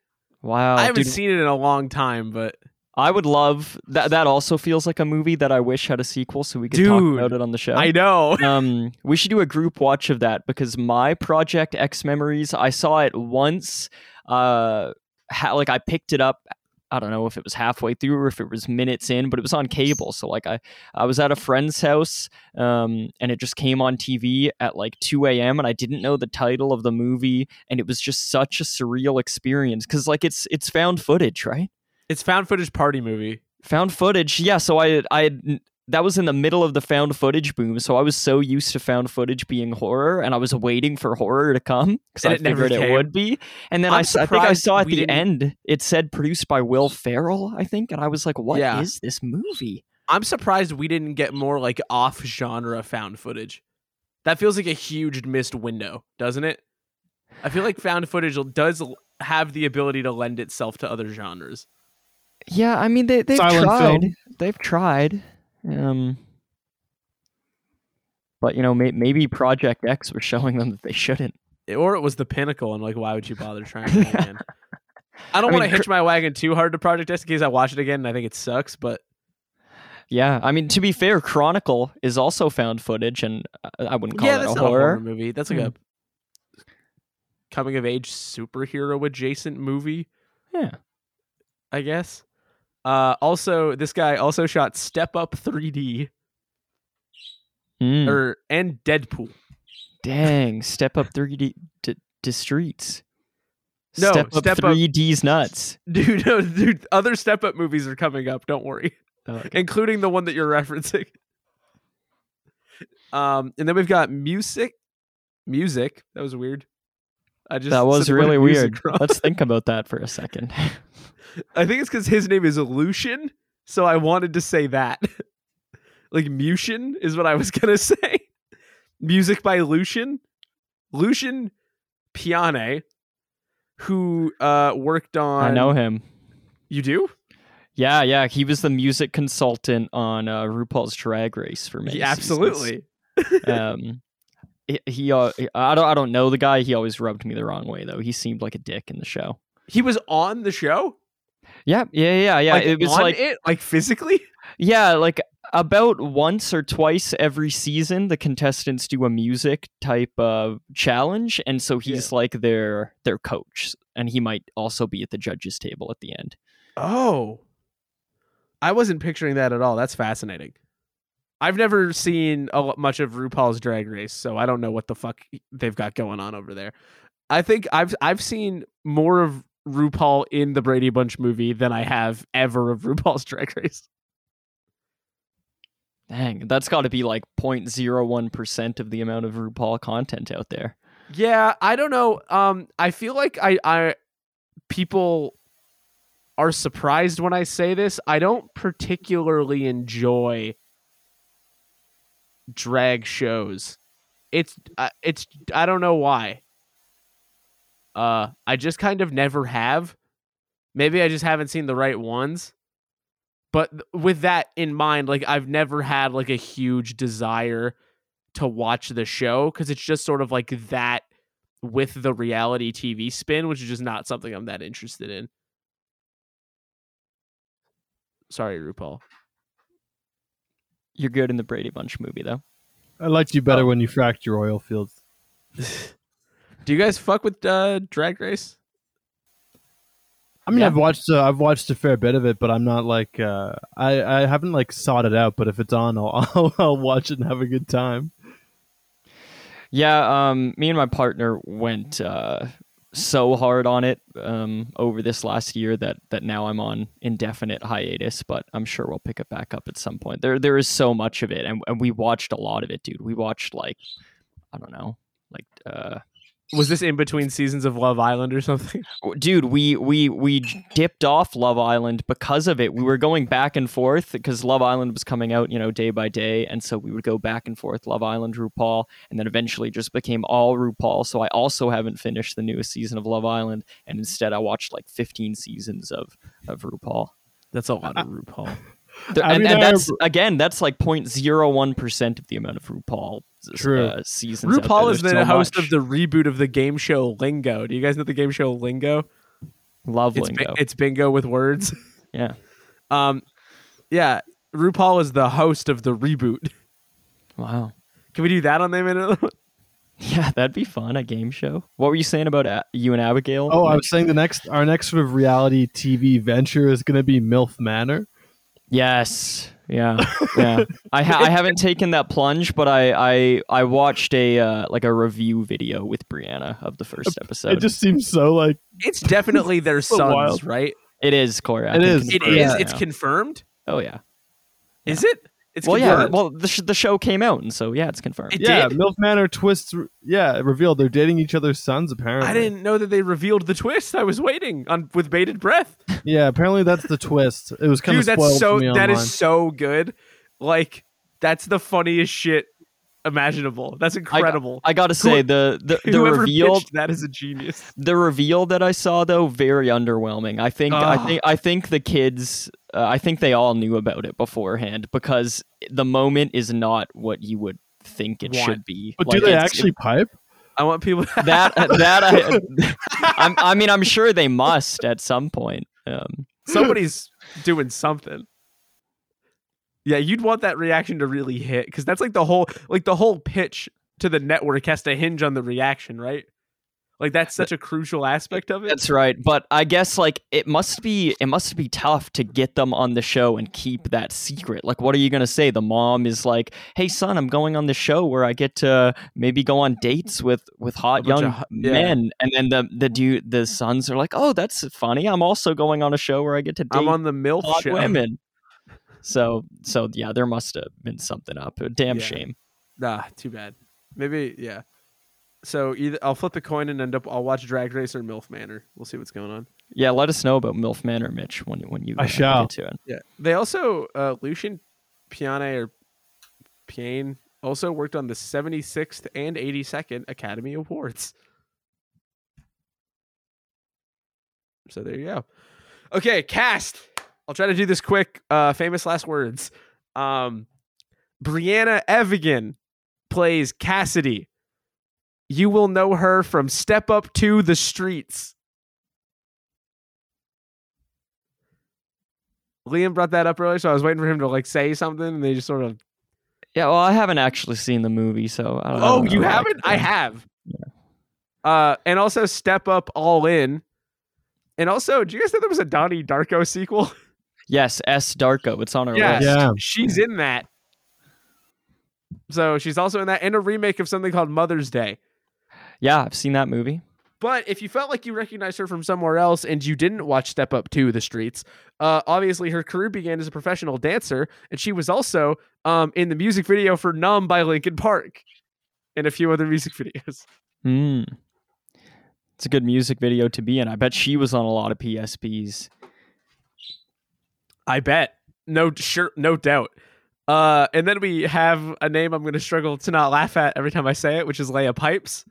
Wow, I haven't dude, seen it in a long time, but I would love that. That also feels like a movie that I wish had a sequel, so we could Dude, talk about it on the show. I know. [LAUGHS] um, we should do a group watch of that because my Project X memories, I saw it once. Uh, ha- like I picked it up. I don't know if it was halfway through or if it was minutes in, but it was on cable. So like I, I was at a friend's house, um, and it just came on TV at like 2 a.m. and I didn't know the title of the movie, and it was just such a surreal experience because like it's it's found footage, right? It's found footage party movie. Found footage, yeah. So I, I had that was in the middle of the found footage boom. So I was so used to found footage being horror, and I was waiting for horror to come because I it never figured it would be. And then I, I'm s- I think I saw at the didn't- end it said produced by Will Ferrell, I think, and I was like, "What is Yeah. this movie?" I'm surprised we didn't get more like off genre found footage. That feels like a huge missed window, doesn't it? I feel like found footage does have the ability to lend itself to other genres. Yeah, I mean they they've Silent tried. film. They've tried. Um, but you know, may, maybe Project X was showing them that they shouldn't. Or it was the pinnacle, and like, why would you bother trying it [LAUGHS] again? I don't I want mean, to hitch my wagon too hard to Project X in case I watch it again and I think it sucks, but Yeah, I mean to be fair, Chronicle is also found footage, and I wouldn't call yeah, that a horror. a horror movie. That's like Hmm. a coming of age superhero adjacent movie, Yeah. I guess. Uh, also, this guy also shot Step Up 3D Mm. or and Deadpool. Dang, step up 3D to, to streets. No, step up Step Up- 3D's nuts. [LAUGHS] Dude, no, dude, other Step Up movies are coming up. Don't worry, Oh, okay. including the one that you're [LAUGHS] referencing. Um, and then we've got music. Music. That was weird. I just That was said the word really weird. Let's think about that for a second. [LAUGHS] I think it's because his name is Lucian, so I wanted to say that. [LAUGHS] like Mucian is what I was [LAUGHS] gonna say. Music by Lucian, Lucian Piane, who uh worked on. I know him. You do? Yeah, yeah. He was the music consultant on uh, RuPaul's Drag Race for me. Yeah, absolutely. um, he, uh, I don't I don't know the guy. He always rubbed me the wrong way though. He seemed like a dick in the show. He was on the show. Yeah, yeah, yeah, yeah. Like, it was like it, like physically. yeah, like about once or twice every season, the contestants do a music type of challenge, and so he's like their their coach, and he might also be at the judges' table at the end. Oh, I wasn't picturing that at all. That's fascinating. I've never seen a, much of RuPaul's Drag Race, so I don't know what the fuck they've got going on over there. I think I've I've seen more of RuPaul in the Brady Bunch movie than I have ever of [LAUGHS] RuPaul's Drag Race. Dang, that's got to be like 0.01 percent of the amount of RuPaul content out there. Yeah, I don't know. Um, I feel like I, I people are surprised when I say this. I don't particularly enjoy drag shows. It's uh, it's I don't know why. Uh, I just kind of never have. Maybe I just haven't seen the right ones. But th- with that in mind, like I've never had like a huge desire to watch the show because it's just sort of like that with the reality TV spin, which is just not something I'm that interested in. Sorry, RuPaul. You're good in the Brady Bunch movie, though. I liked you better Oh. when you fracked your oil fields. Do you guys fuck with uh, Drag Race? I mean, Yeah. I've watched uh, I've watched a fair bit of it, but I'm not like uh, I I haven't like sought it out. But if it's on, I'll [LAUGHS] I'll, I'll watch it and have a good time. Yeah, um, me and my partner went uh, so hard on it um, over this last year that that now I'm on indefinite hiatus. But I'm sure we'll pick it back up at some point. There there is so much of it, and, and we watched a lot of it, dude. We watched like I don't know, like uh, Was this in between seasons of Love Island or something? [LAUGHS] dude we we we dipped off love island because of it. We were going back and forth because love island was coming out you know day by day. And so we would go back and forth love island rupaul and then eventually just became all rupaul. So i also haven't finished the newest season of love island. And instead i watched like 15 seasons of of rupaul. That's a lot of RuPaul. There- and, mean, and that's again that's like 0.01% of the amount of rupaul True. uh, seasons out there. RuPaul is the so host much. of the reboot of the game show Lingo. Do you guys know the game show Lingo? love It's, lingo bi- it's bingo with words. [LAUGHS] yeah Um, yeah, RuPaul is the host of the reboot. wow Can we do that on the minute? [LAUGHS] Yeah, that'd be fun. A game show. What were you saying about A- you and Abigail? Oh, I was saying the next our next sort of reality TV venture is going to be MILF Manor. Yes. Yeah. Yeah. I ha- I haven't taken that plunge, but I I I watched a uh, like a review video with Brianna of the first episode. It just seems so like it's definitely their [LAUGHS] So sons, wild. right? it is Corey. I It can is. It confirm is. that It's now. confirmed. oh yeah. Is it? It's Well, yeah. Well, the sh- the show came out, and so yeah, it's confirmed. It yeah, did? MILF Manor twists. Yeah, it revealed they're dating each other's sons. Apparently, I didn't know that they revealed the twist. I was waiting on with bated breath. [LAUGHS] Yeah, apparently that's the twist. It was kind Dude, of that's spoiled so for me that online. is so good. Like that's the funniest shit imaginable. That's incredible. I gotta say the the, the reveal that is a genius. the reveal that I saw though very underwhelming. I think I think I think the kids uh, I think they all knew about it beforehand because the moment is not what you would think it Want. should be. But Like, do they it's- actually pipe? I want people [LAUGHS] that [LAUGHS] that I, I'm, I mean I'm sure they must at some point. Um, somebody's doing something. Yeah, you'd want that reaction to really hit because that's like the whole like the whole pitch to the network has to hinge on the reaction, right? Like that's such a crucial aspect of it. That's right, but I guess like it must be it must be tough to get them on the show and keep that secret. Like, what are you gonna say? The mom is like, "Hey, son, I'm going on the show where I get to maybe go on dates with with hot young of hot- yeah. men," and then the the dude the sons are like, "Oh, that's funny. I'm also going on a show where I get to date I'm on the MILF hot show. women." So so yeah, there must have been something up. A damn Yeah. shame. Nah, too bad. Maybe yeah. So either I'll flip the coin and end up I'll watch Drag Race or MILF Manor. We'll see what's going on. Yeah, let us know about MILF Manor, Mitch, when when you I uh, shall. get to it. Yeah. They also uh Lucian Piane or Piane also worked on the 76th and 82nd Academy Awards. So there you go. Okay, cast. I'll try to do this quick. Uh, famous last words. Um, Briana Evigan plays Cassidy. You will know her from Step Up to the Streets. Liam brought that up earlier, so I was waiting for him to like say something, and they just sort of. Yeah, well, I haven't actually seen the movie, so. I don't, oh, you haven't? I, I have. Yeah. Uh, and also Step Up All In, and also, do you guys know there was a Donnie Darko sequel? [LAUGHS] Yes, S Darko. It's on our Yeah. list. Yeah. she's in that. So she's also in that, and a remake of something called Mother's Day. Yeah, I've seen that movie. But if you felt like you recognized her from somewhere else and you didn't watch Step Up to the Streets, uh, obviously her career began as a professional dancer, and she was also um, in the music video for "Numb" by Linkin Park, and a few other music [LAUGHS] videos. Hmm. It's a good music video to be in. I bet she was on a lot of PSPs. I bet, no, sure, no doubt. Uh, and then we have a name I'm going to struggle to not laugh at every time I say it, which is Leah Pipes.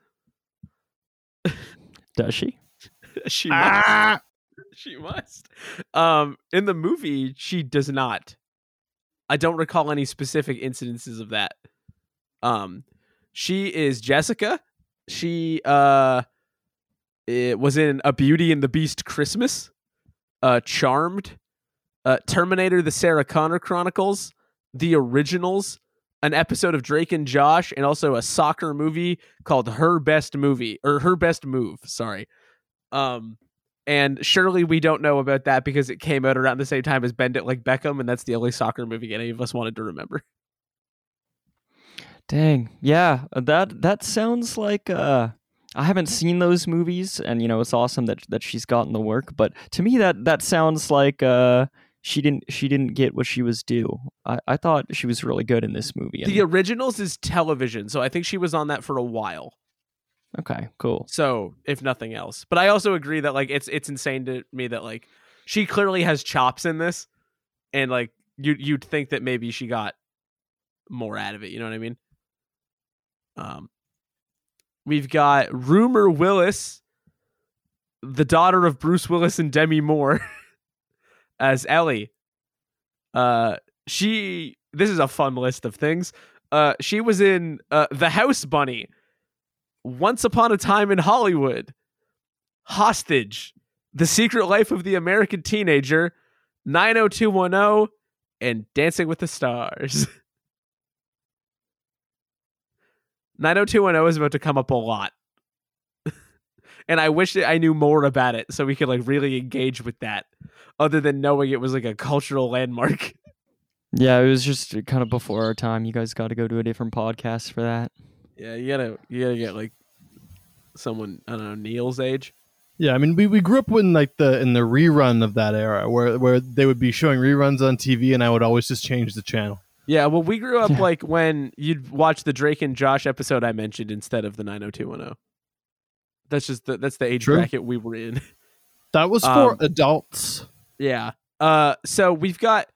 [LAUGHS] Does she? [LAUGHS] she must. [LAUGHS] She must. Um, in the movie, she does not. I don't recall any specific incidences of that. Um, she is Jessica. She uh, it was in A Beauty and the Beast Christmas, uh, Charmed, uh, Terminator: The Sarah Connor Chronicles, The Originals, an episode of Drake and Josh, and also a soccer movie called Her Best Movie or Her Best Move. Sorry. Um, and surely we don't know about that because it came out around the same time as Bend It Like Beckham, and that's the only soccer movie any of us wanted to remember. [LAUGHS] Dang. Yeah, that that sounds like uh I haven't seen those movies and you know it's awesome that that she's gotten the work, but to me that that sounds like uh she didn't she didn't get what she was due. I, I thought she was really good in this movie. The originals is television, so I think she was on that for a while. okay, cool. So if nothing else, but I also agree that like it's it's insane to me that like she clearly has chops in this, and like you you'd think that maybe she got more out of it. You know what I mean? Um, we've got Rumer Willis, the daughter of Bruce Willis and Demi Moore, [LAUGHS] as Ellie. Uh, she. This is a fun list of things. Uh, she was in uh, The House Bunny, Once Upon a Time in Hollywood, Hostage, The Secret Life of the American Teenager, 90210, and Dancing with the Stars. [LAUGHS] 90210 is about to come up a lot. [LAUGHS] and I wish that I knew more about it so we could like really engage with that other than knowing it was like a cultural landmark. [LAUGHS] Yeah, it was just kind of before our time. You guys got to go to a different podcast for that. Yeah, you gotta you gotta get like someone I don't know Neil's age. Yeah, I mean, we, we grew up in like the in the rerun of that era where where they would be showing reruns on TV, and I would always just change the channel. Yeah, well, we grew up Yeah. like when you'd watch the Drake and Josh episode I mentioned instead of the 90210. That's just the, that's the age True. bracket we were in. [LAUGHS] That was for Um, adults. Yeah. Uh, so we've got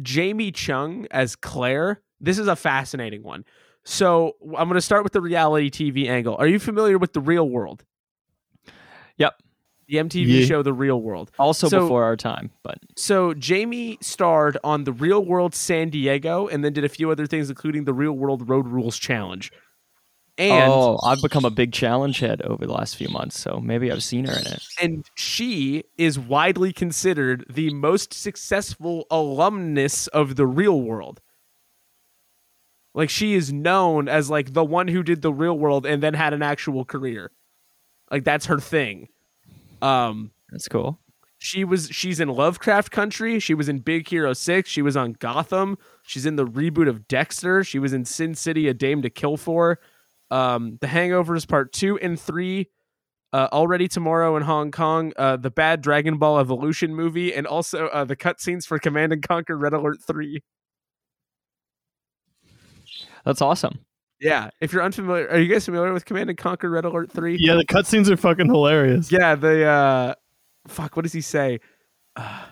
Jamie Chung as Claire. This is a fascinating one. So I'm going to start with the reality TV angle. Are you familiar with the Real World? Yep. The MTV Yeah. show The Real World. Also So- before our time, but So Jamie starred on the Real World San Diego and then did a few other things, including the Real World Road Rules Challenge. And oh, I've become a big challenge head over the last few months, so maybe I've seen her in it. and she is widely considered the most successful alumnus of the Real World. Like she is known as like the one who did the Real World and then had an actual career. Like that's her thing. Um That's cool. she was she's in Lovecraft Country. She was in Big Hero 6. She was on Gotham. She's in the reboot of Dexter. She was in Sin City, A Dame to Kill For. Um, the Hangovers Part 2 and 3. Uh, Already Tomorrow in Hong Kong. Uh, the Bad Dragon Ball Evolution movie. And also uh, the cutscenes for Command and Conquer Red Alert 3. That's awesome. Yeah. If you're unfamiliar, are you guys familiar with Command and Conquer Red Alert 3? Yeah, the cutscenes are fucking hilarious. Yeah, the uh fuck, what does he say? Uh,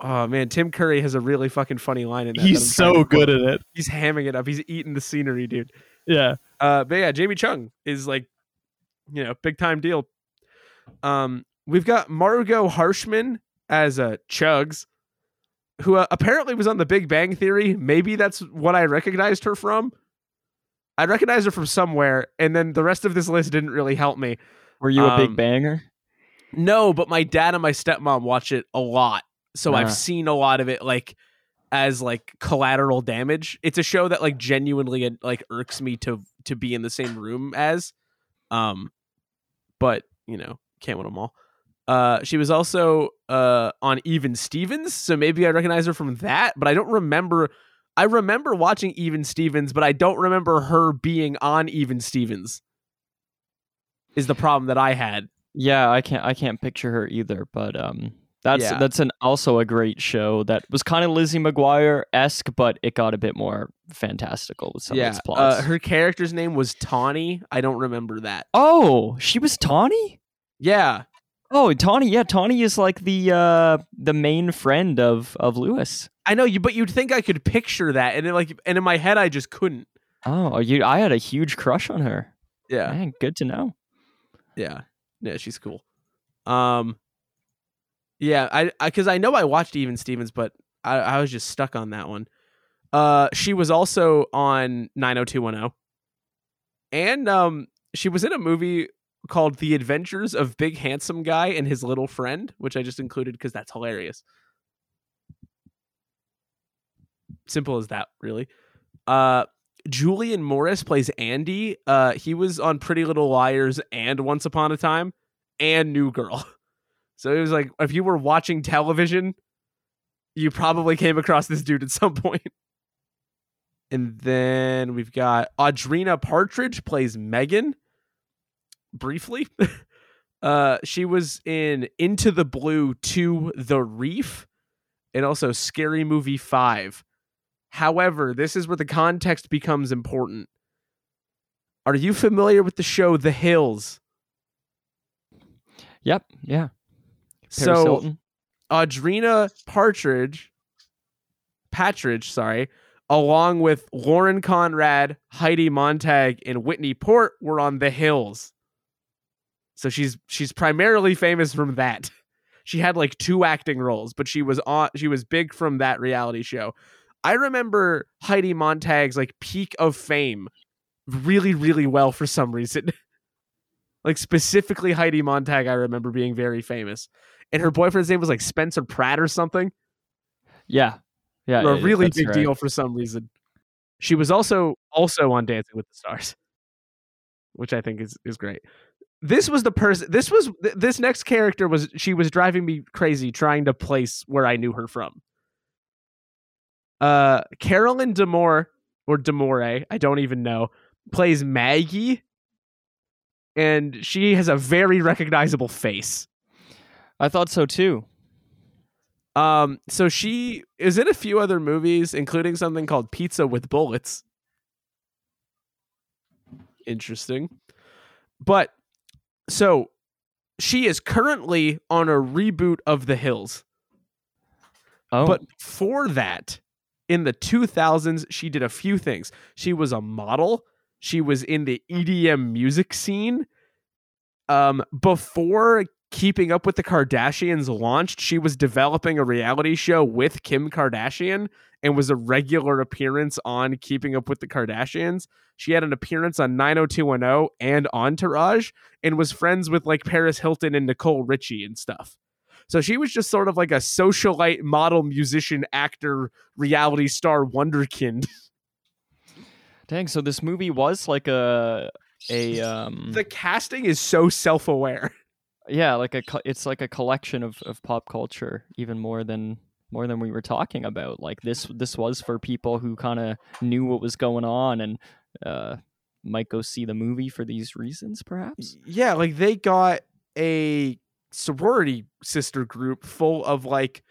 oh man, Tim Curry has a really fucking funny line in that. that He's trying so good at it. He's hamming it up. He's eating the scenery, dude. Yeah. Uh but yeah, Jamie Chung is like, you know, big time deal. Um we've got Margo Harshman as a uh, Chugs who uh, apparently was on the Big Bang Theory. Maybe that's what I recognized her from. I recognized her from somewhere, and then the rest of this list didn't really help me. Were you a Um, big banger? No, but my dad and my stepmom watch it a lot. so Ah. I've seen a lot of it like as like collateral damage. It's a show that like genuinely like irks me to to be in the same room as. Um, but you know, can't win them all. Uh, she was also uh on Even Stevens, so maybe I recognize her from that, but I don't remember. I remember watching Even Stevens, but I don't remember her being on Even Stevens. Is the problem that I had? Yeah, I can't I can't picture her either, but um that's Yeah. that's an also a great show that was kind of Lizzie McGuire esque, but it got a bit more fantastical with some of its uh, plots. her character's name was Tawny. I don't remember that. oh, she was Tawny. Yeah, Oh, Tawny. Yeah, Tawny is like the uh the main friend of of Louis. I know you, but you'd think I could picture that, and then, like, and in my head, I just couldn't. Oh, you I had a huge crush on her. Yeah, Man, good to know. yeah, yeah. She's cool. Um, yeah, I because I, know I watched Even Stevens, but I, I was just stuck on that one. Uh, she was also on nine hundred two one zero, and um, she was in a movie called The Adventures of Big Handsome Guy and His Little Friend, which I just included because that's hilarious. Simple as that, really. Uh, Julian Morris plays Andy. Uh, he was on Pretty Little Liars and Once Upon a Time and New Girl. [LAUGHS] So it was like if you were watching television, you probably came across this dude at some [LAUGHS] point. And then we've got Audrina Partridge plays Megan. Briefly, [LAUGHS] uh, she was in Into the Blue to The Reef, and also Scary Movie Five. However, this is where the context becomes important. Are you familiar with the show The Hills? Yep. Yeah. Paris so Hilton. Audrina Partridge, Patridge, sorry, along with Lauren Conrad, Heidi Montag, and Whitney Port were on The Hills. So she's she's primarily famous from that. [LAUGHS] She had like two acting roles, but she was on she was big from that reality show. I remember Heidi Montag's like peak of fame really, really well for some reason. [LAUGHS] like specifically Heidi Montag, I remember being very famous and her boyfriend's name was like Spencer Pratt or something. Yeah. Yeah. a yeah, really big right. deal for some reason. She was also also on Dancing with the Stars, which I think is is great. This was the person. This was th- this next character was she was driving me crazy trying to place where I knew her from. Uh, Carolyn Demore or Demore, I don't even know, plays Maggie, and she has a very recognizable face. I thought so too. Um, so she is in a few other movies, including something called Pizza with Bullets. Interesting. But so she is currently on a reboot of The Hills. Oh, But for that, in the 2000s, she did a few things. She was a model. She was in the EDM music scene. Um, before Keeping Up with the Kardashians launched, she was developing a reality show with Kim Kardashian and was a regular appearance on Keeping Up with the Kardashians. She had an appearance on 90210 and Entourage and was friends with like Paris Hilton and Nicole Richie and stuff. So she was just sort of like a socialite, model, musician, actor, reality star wonderkind. [LAUGHS] dang. So this movie was like a a um The casting is so self-aware. Yeah like a it's like a collection of, of pop culture even more than more than we were talking about like this this was for people who kind of knew what was going on and uh might go see the movie for these reasons perhaps Yeah, like they got a sorority sister group full of like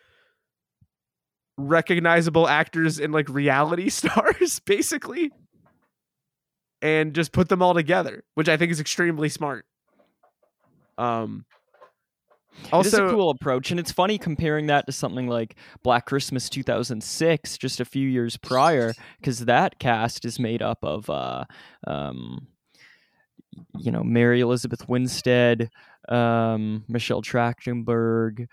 recognizable actors and like reality [LAUGHS] stars, basically, and just put them all together, which I think is extremely smart. Um, it is a cool approach and it's funny comparing that to something like black christmas 2006 just a few years prior because that cast is made up of uh um you know mary elizabeth winstead um michelle trachtenberg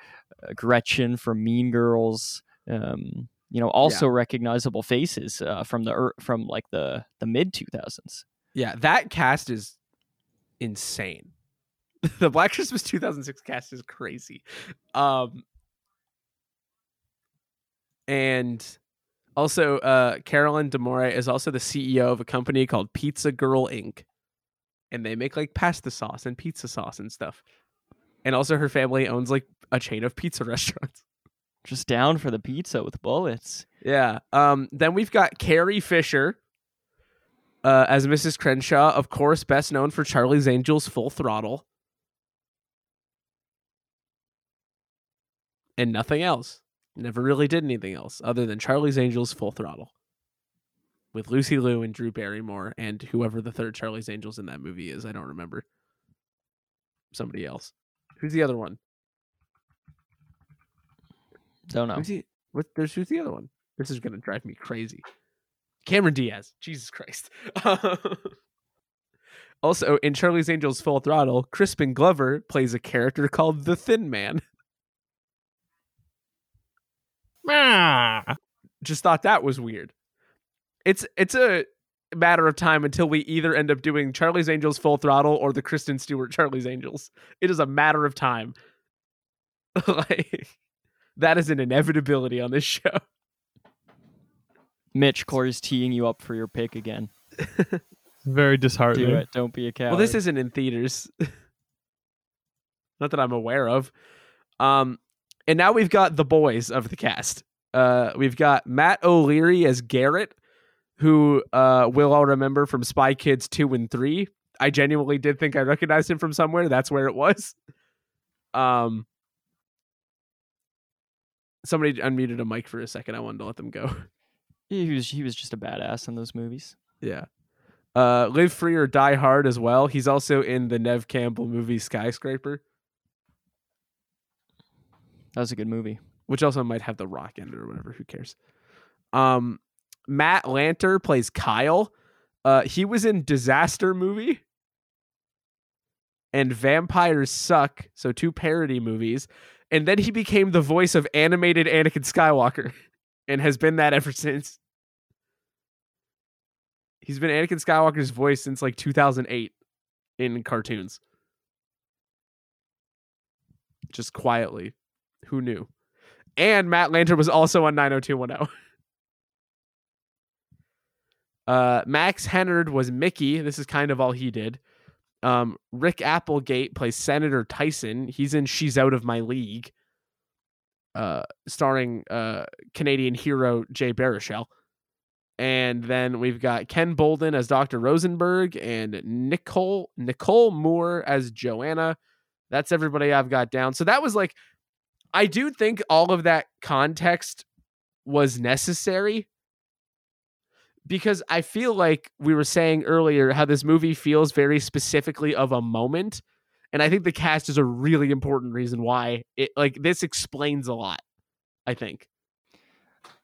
uh, gretchen from mean girls um you know also recognizable faces uh, from the from like the the mid 2000s yeah, that cast is insane. [LAUGHS] the Black Christmas 2006 cast is crazy. Um, and also uh, Carolyn Demore is also the CEO of a company called Pizza Girl Inc. And they make like pasta sauce and pizza sauce and stuff. And also her family owns like a chain of pizza [LAUGHS] restaurants. Just down for the pizza with bullets. Yeah. Um. Then we've got Carrie Fisher uh, as Mrs. Crenshaw, of course, best known for Charlie's Angels Full Throttle. And nothing else. Never really did anything else other than Charlie's Angels Full Throttle. With Lucy Liu and Drew Barrymore and whoever the third Charlie's Angels in that movie is. I don't remember. Somebody else. Who's the other one? Don't know. Who's the, what, there's who's the other one? This is gonna drive me crazy. Cameron Diaz. Jesus Christ. [LAUGHS] also, in Charlie's Angels Full Throttle, Crispin Glover plays a character called the Thin Man. Just thought that was weird. It's it's a matter of time until we either end up doing Charlie's Angels Full Throttle or the Kristen Stewart Charlie's Angels. It is a matter of time. [LAUGHS] like that is an inevitability on this show. Mitch, Corey's teeing you up for your pick again. [LAUGHS] Very Do disheartening. it. Don't be a coward. Well, this isn't in theaters. [LAUGHS] Not that I'm aware of. Um, and now we've got the boys of the cast. Uh, we've got Matt O'Leary as Garrett, who uh, we'll all remember from Spy Kids 2 and 3. I genuinely did think I recognized him from somewhere. That's where it was. Um, somebody unmuted a mic for a second. I wanted to let them go. [LAUGHS] he was he was just a badass in those movies. Yeah. Uh, Live Free or Die Hard as well. He's also in the Neve Campbell movie Skyscraper, That was a good movie. which also might have the Rock in it or whatever. Who cares? Um, Matt Lanter plays Kyle. Uh, he was in Disaster movie and Vampires Suck, so two parody movies. And then he became the voice of animated Anakin Skywalker [LAUGHS] and has been that ever since. He's been Anakin Skywalker's voice since like 2008 in cartoons. Just quietly. Who knew? And Matt Lanter was also on 90210. [LAUGHS] Uh, Max Hennard was Mickey. This is kind of all he did. Um, Rick Applegate plays Senator Tyson. He's in She's Out of My League, uh, starring uh, Canadian hero Jay Baruchel. And then we've got Ken Bolden as Dr. Rosenberg and Nicole Nicole Moore as Joanna. That's everybody I've got down. So that was like, I do think all of that context was necessary because I feel like we were saying earlier how this movie feels very specifically of a moment. And I think the cast is a really important reason why it like this explains a lot. I think.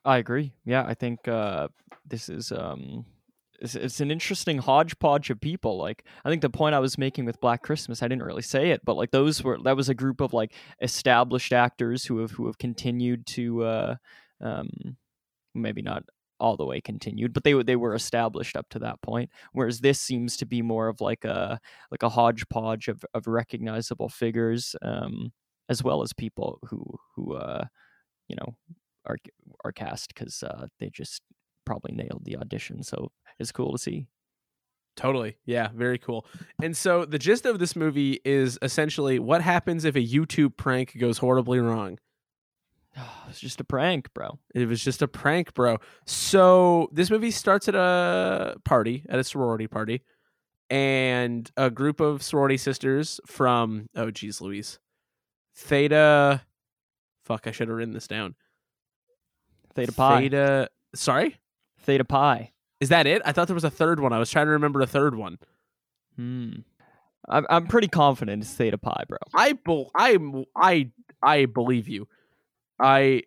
I agree. Yeah, I think uh, this is um, it's, it's an interesting hodgepodge of people. Like I think the point I was making with Black Christmas, I didn't really say it, but like those were that was a group of like established actors who have who have continued to uh, um, maybe not all the way continued, but they they were established up to that point. Whereas this seems to be more of like a like a hodgepodge of of recognizable figures, um, as well as people who who uh, you know are are cast because uh, they just probably nailed the audition. So it's cool to see. Totally. Yeah, very cool. And so the gist of this movie is essentially what happens if a YouTube prank goes horribly wrong. [SIGHS] it's just a prank, bro. It was just a prank, bro. So this movie starts at a party, at a sorority party, and a group of sorority sisters from oh geez, Louise, Theta. Fuck, I should have written this down. Theta Pi. Theta. Sorry, Theta Pi. Is that it? I thought there was a third one. I was trying to remember a third one. Hmm. I'm I'm pretty confident it's Theta Pi, bro. I bel I I I believe you. I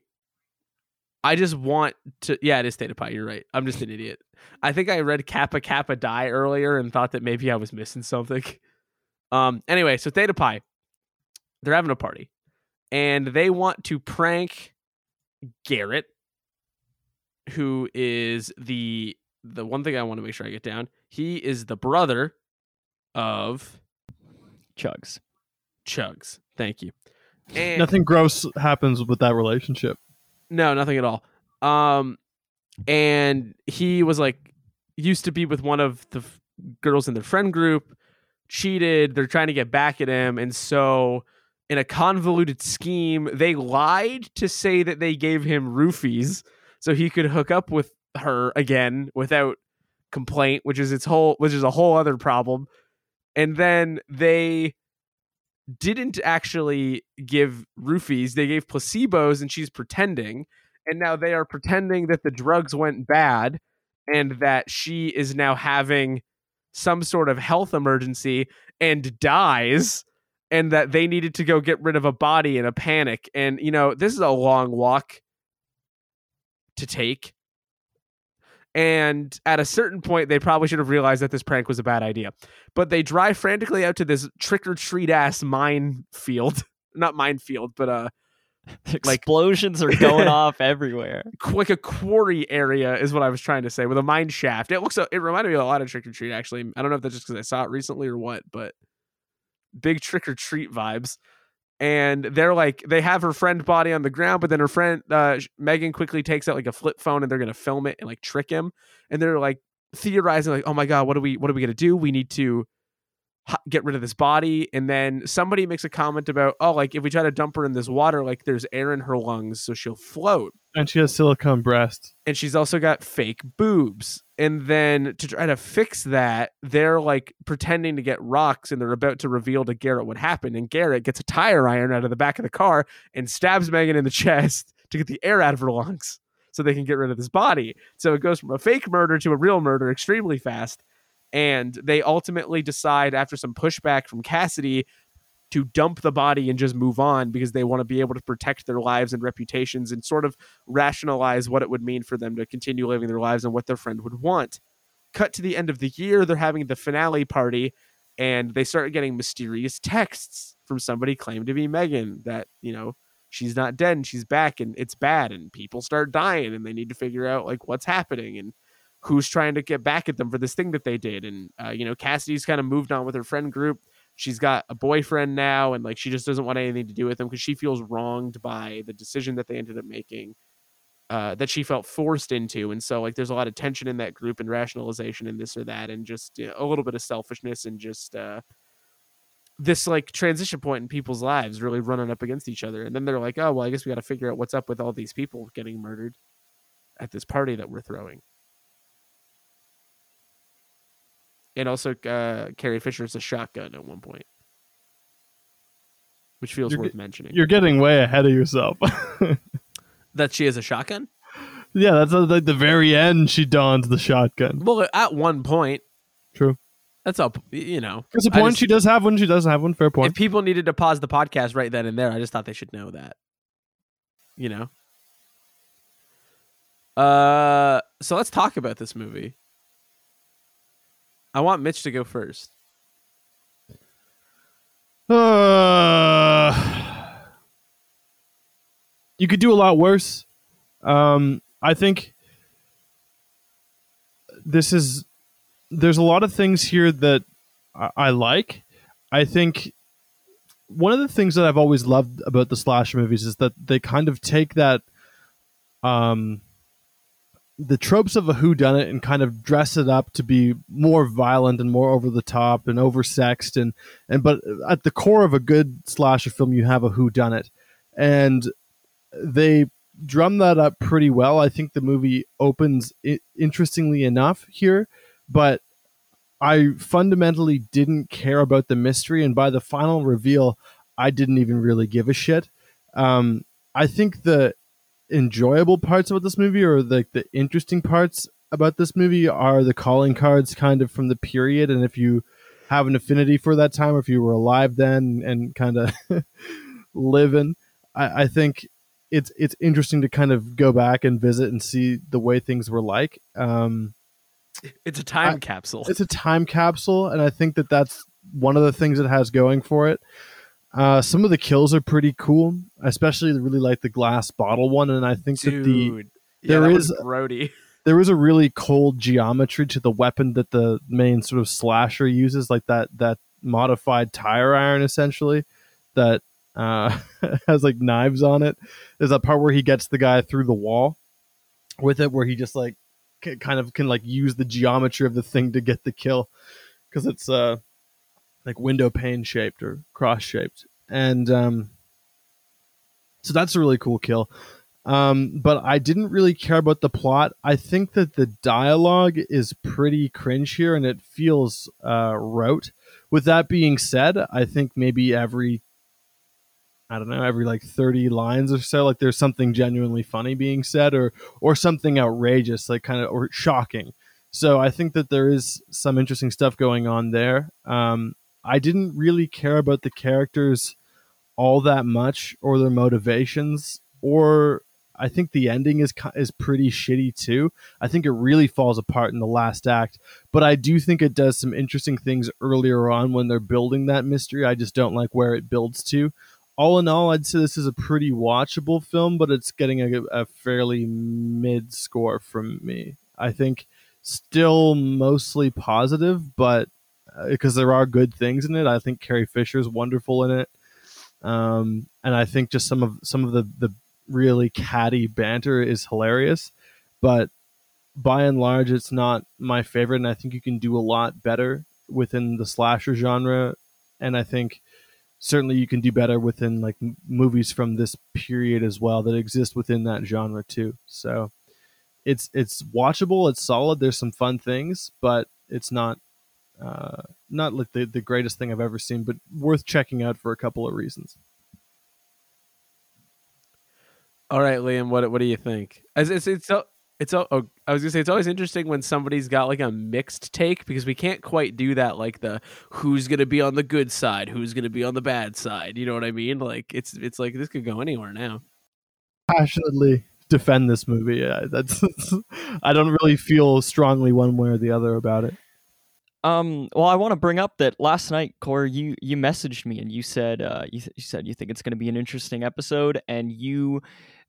I just want to yeah, it is Theta Pi, you're right. I'm just an idiot. I think I read Kappa Kappa Die earlier and thought that maybe I was missing something. [LAUGHS] Um anyway, so Theta Pi. They're having a party. And they want to prank Garrett, who is the the one thing I want to make sure I get down. He is the brother of Chugs. Chugs. Thank you. And Nothing gross happens with that relationship. No, nothing at all. Um, and he was like used to be with one of the f- girls in their friend group, cheated. They're trying to get back at him, and so in a convoluted scheme, they lied to say that they gave him roofies so he could hook up with her again without complaint, which is its whole, which is a whole other problem. And then they didn't actually give roofies; they gave placebos, and she's pretending. And now they are pretending that the drugs went bad and that she is now having some sort of health emergency and dies and that they needed to go get rid of a body in a panic and you know this is a long walk to take and at a certain point they probably should have realized that this prank was a bad idea but they drive frantically out to this trick or treat ass minefield [LAUGHS] not minefield but uh [LAUGHS] Explosions are going [LAUGHS] off everywhere. like a quarry area is what I was trying to say with a mine shaft. It looks it reminded me of a lot of Trick or Treat actually. I don't know if that's just because I saw it recently or what, but big Trick or Treat vibes. And they're like they have her friend body on the ground, but then her friend uh, Megan quickly takes out like a flip phone and they're gonna film it and like trick him. And they're like theorizing like, oh my god, what are we what are we gonna do? We need to get rid of this body and then somebody makes a comment about oh like if we try to dump her in this water like there's air in her lungs so she'll float And she has silicone breasts. and she's also got fake boobs. And then to try to fix that, they're like pretending to get rocks and they're about to reveal to Garrett what happened. And Garrett gets a tire iron out of the back of the car and stabs Megan in the [LAUGHS] chest to get the air out of her lungs so they can get rid of this body. So it goes from a fake murder to a real murder extremely fast. And they ultimately decide, after some pushback from Cassidy, to dump the body and just move on because they want to be able to protect their lives and reputations and sort of rationalize what it would mean for them to continue living their lives and what their friend would want. Cut to the end of the year, they're having the finale party and they start getting mysterious texts from somebody claimed to be Megan that, you know, she's not dead and she's back and it's bad and people start dying and they need to figure out like what's happening and who's trying to get back at them for this thing that they did. And uh, you know Cassidy's kind of moved on with her friend group. She's got a boyfriend now and like she just doesn't want anything to do with him because she feels wronged by the decision that they ended up making uh, that she felt forced into. And so like there's a lot of tension in that group and rationalization and this or that and just you know, a little bit of selfishness and just uh, this like transition point in people's lives really running up against each other. And then they're like oh well i guess we got to figure out what's up with all these people getting murdered at this party that we're throwing and also uh, Carrie Fisher's a shotgun at one point, which feels You're worth mentioning. You're getting way ahead of yourself. [LAUGHS] That she has a shotgun. yeah, that's at like the very end. She dons the shotgun. Well, at one point, True. that's all. You know, There's a I point. just- she does have one. She doesn't have one. Fair point. if people needed to pause the podcast right then and there, I just thought they should know that. You know. Uh, so let's talk about this movie. I want Mitch to go first. Uh, [SIGHS] you could do a lot worse. Um, I think this is. There's a lot of things here that I, I like. I think one of the things that I've always loved about the slasher movies is that they kind of take that, um, the tropes of a whodunit and kind of dress it up to be more violent and more over the top and oversexed and and but at the core of a good slasher film you have a whodunit. And they drum that up pretty well. I think the movie opens I- interestingly enough here but i fundamentally didn't care about the mystery. And by the final reveal i didn't even really give a shit. Um, i think the enjoyable parts about this movie or like the interesting parts about this movie are the calling cards kind of from the period and if you have an affinity for that time or if you were alive then and kind of [LAUGHS] living I, I think it's it's interesting to kind of go back and visit and see the way things were like um, It's a time I- capsule. it's a time capsule and i think that that's one of the things it has going for it uh, some of the kills are pretty cool I especially really like the glass bottle one and i think that the Dude, yeah, there is- Brody. [LAUGHS] there is a really cold geometry to the weapon that the main sort of slasher uses, like that that modified tire iron essentially that uh, [LAUGHS] has like knives on it. There's that part where he gets the guy through the wall. with it, where he just like c- kind of can like use the geometry of the thing to get the kill because it's uh like window pane shaped or cross shaped, and um, so that's a really cool kill. Um, but I didn't really care about the plot. I think that the dialogue is pretty cringe here, and it feels uh, rote. With that being said, I think maybe every I don't know, every like 30 lines or so, like there's something genuinely funny being said or or something outrageous, like kind of or shocking. So I think that there is some interesting stuff going on there. Um, I didn't really care about the characters all that much or their motivations or I think the ending is is pretty shitty too. I think it really falls apart in the last act, but I do think it does some interesting things earlier on when they're building that mystery. I just don't like where it builds to. All in all, I'd say this is a pretty watchable film, but it's getting a, a fairly mid score from me. I think still mostly positive, but because there are good things in it, I think Carrie Fisher is wonderful in it. Um, and I think just some of some of the the really catty banter is hilarious, but by and large, it's not my favorite, and I think you can do a lot better within the slasher genre, and I think certainly you can do better within like m- movies from this period as well that exist within that genre too. So it's it's watchable, it's solid. There's some fun things, but it's not uh, not like the, the greatest thing I've ever seen, but worth checking out for a couple of reasons. All right, Liam, what what do you think? It's it's it's, it's oh, I was gonna say it's always interesting when somebody's got like a mixed take because we can't quite do that like the who's gonna be on the good side, who's gonna be on the bad side. You know what I mean? Like it's it's like this could go anywhere now. Passionately defend this movie. Yeah, that's [LAUGHS] I don't really feel strongly one way or the other about it. Um, well, I want to bring up that last night, Core, you you messaged me and you said uh, you, th- you said you think it's going to be an interesting episode, and you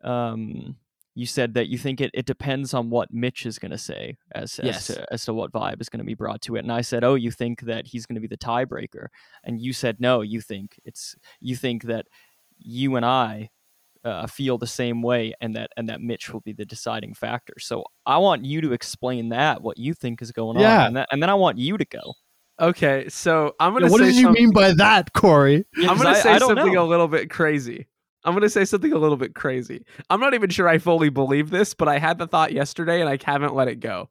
um, you said that you think it, it depends on what Mitch is going to say as Yes. as, to, as to what vibe is going to be brought to it. And I said, oh, you think that he's going to be the tiebreaker, and you said no, you think it's you think that you and I uh, feel the same way, and that and that Mitch will be the deciding factor. So I want you to explain that what you think is going Yeah. on, and, that, and then I want you to go. Okay, so I'm gonna Yeah, what say did you something- mean by that, Corey? Yeah, I'm 'cause gonna say I don't something know. a little bit crazy. I'm gonna say something a little bit crazy. I'm not even sure I fully believe this, but I had the thought yesterday and I haven't let it go.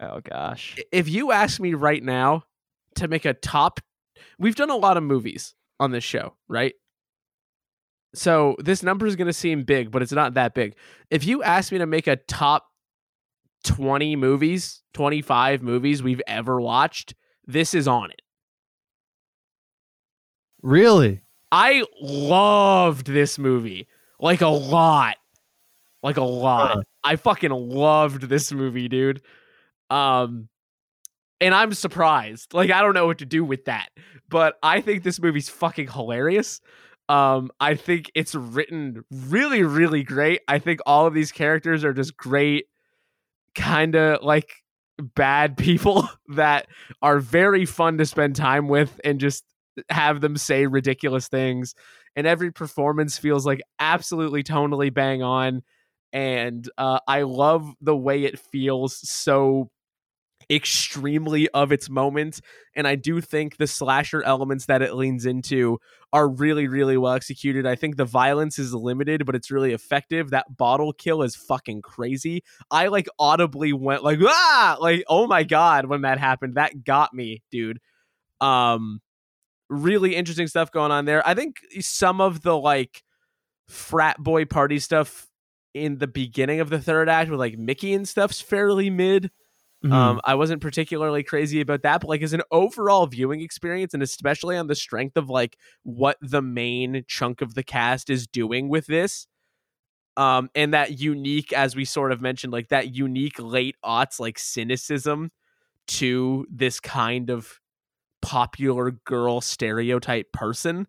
Oh gosh. If you ask me right now to make a top, we've done a lot of movies on this show, right? So this number is gonna seem big, but it's not that big. If you ask me to make a top 20 movies, 25 movies we've ever watched, this is on it. Really? I loved this movie like a lot. Like a lot. Huh. I fucking loved this movie, dude. Um and I'm surprised. Like I don't know what to do with that. But I think this movie's fucking hilarious. Um I think it's written really really great. I think all of these characters are just great kind of like bad [LAUGHS] people that are very fun to spend time with and just have them say ridiculous things and every performance feels like absolutely tonally bang on and uh, i love the way it feels so extremely of its moment and i do think the slasher elements that it leans into are really really well executed. I think the violence is limited but it's really effective. That bottle kill is fucking crazy. I like audibly went like ah! Like oh my god when that happened. That got me dude. Um really interesting stuff going on there. I think some of the like frat boy party stuff in the beginning of the third act with like Mickey and stuff's fairly mid. Mhm. Um, I wasn't particularly crazy about that, but like as an overall viewing experience, and especially on the strength of like what the main chunk of the cast is doing with this, um, and that unique, as we sort of mentioned, like that unique late aughts like cynicism to this kind of popular girl stereotype person.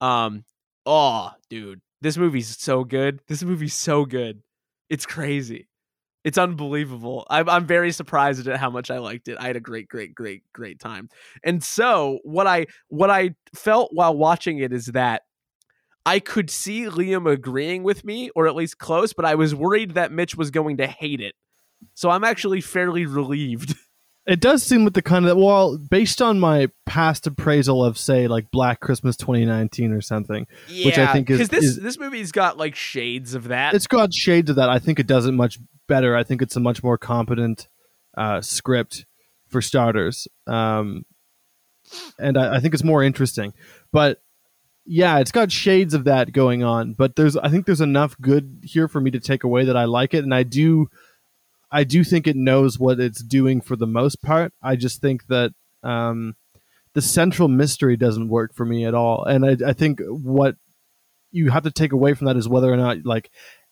Um, oh, dude, this movie's so good. This movie's so good. It's crazy. It's unbelievable. I'm I'm very surprised at how much I liked it. I had a great, great, great, great time. And so what I what I felt while watching it is that I could see Liam agreeing with me, or at least close, but I was worried that Mitch was going to hate it. So I'm actually fairly relieved. [LAUGHS] It does seem with the kind of well, based on my past appraisal of say like Black Christmas 2019 or something, Yeah, which I think is, this is this movie's got like shades of that. it's got shades of that. I think it does it much better. I think it's a much more competent uh, script for starters, um, and I, I think it's more interesting. But yeah, it's got shades of that going on. But there's I think there's enough good here for me to take away that I like it, and I do. I do think it knows what it's doing for the most part. I just think that um, the central mystery doesn't work for me at all, and I, I think what you have to take away from that is whether or not like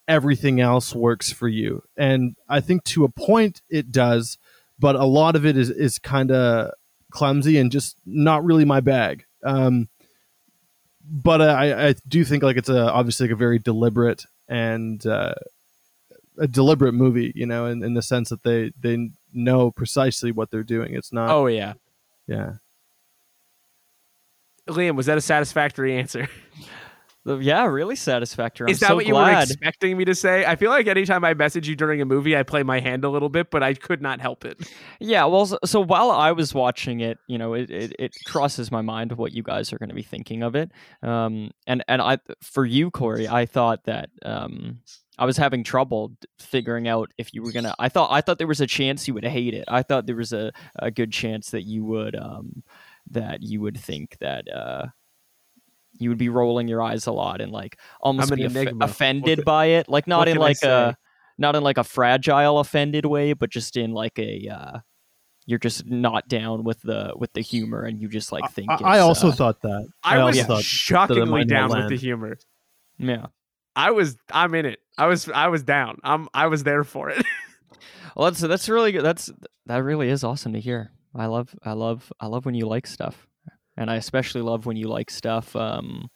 everything else works for you. And I think to a point it does, but a lot of it is is kind of clumsy and just not really my bag. Um, but I, I do think like it's a obviously like a very deliberate and uh, a deliberate movie, you know, in, in the sense that they they know precisely what they're doing. It's not, oh yeah, yeah. Liam, was that a satisfactory answer? [LAUGHS] Yeah, really satisfactory. I'm Is that so what you were expecting me to say? I feel like anytime I message you during a movie, I play my hand a little bit, but I could not help it. Yeah, well, so, so while I was watching it, you know, it, it, it crosses my mind what you guys are going to be thinking of it. Um, and and I, for you, Corey, I thought that um, I was having trouble figuring out if you were gonna. I thought I thought there was a chance you would hate it. I thought there was a, a good chance that you would um, that you would think that. Uh, you would be rolling your eyes a lot and like almost be an off- enigma. offended What by it, like not in like a not in like a fragile offended way, but just in like a uh, you're just not down with the with the humor and you just like think I, it's, I also uh, thought that. I, was also thought shockingly down with the humor. yeah. I was I'm in it. I was I was down. I'm I was there for it. [LAUGHS] Well, that's that's really good. That's that really is awesome to hear. I love I love I love when you like stuff, and I especially love when you like stuff um,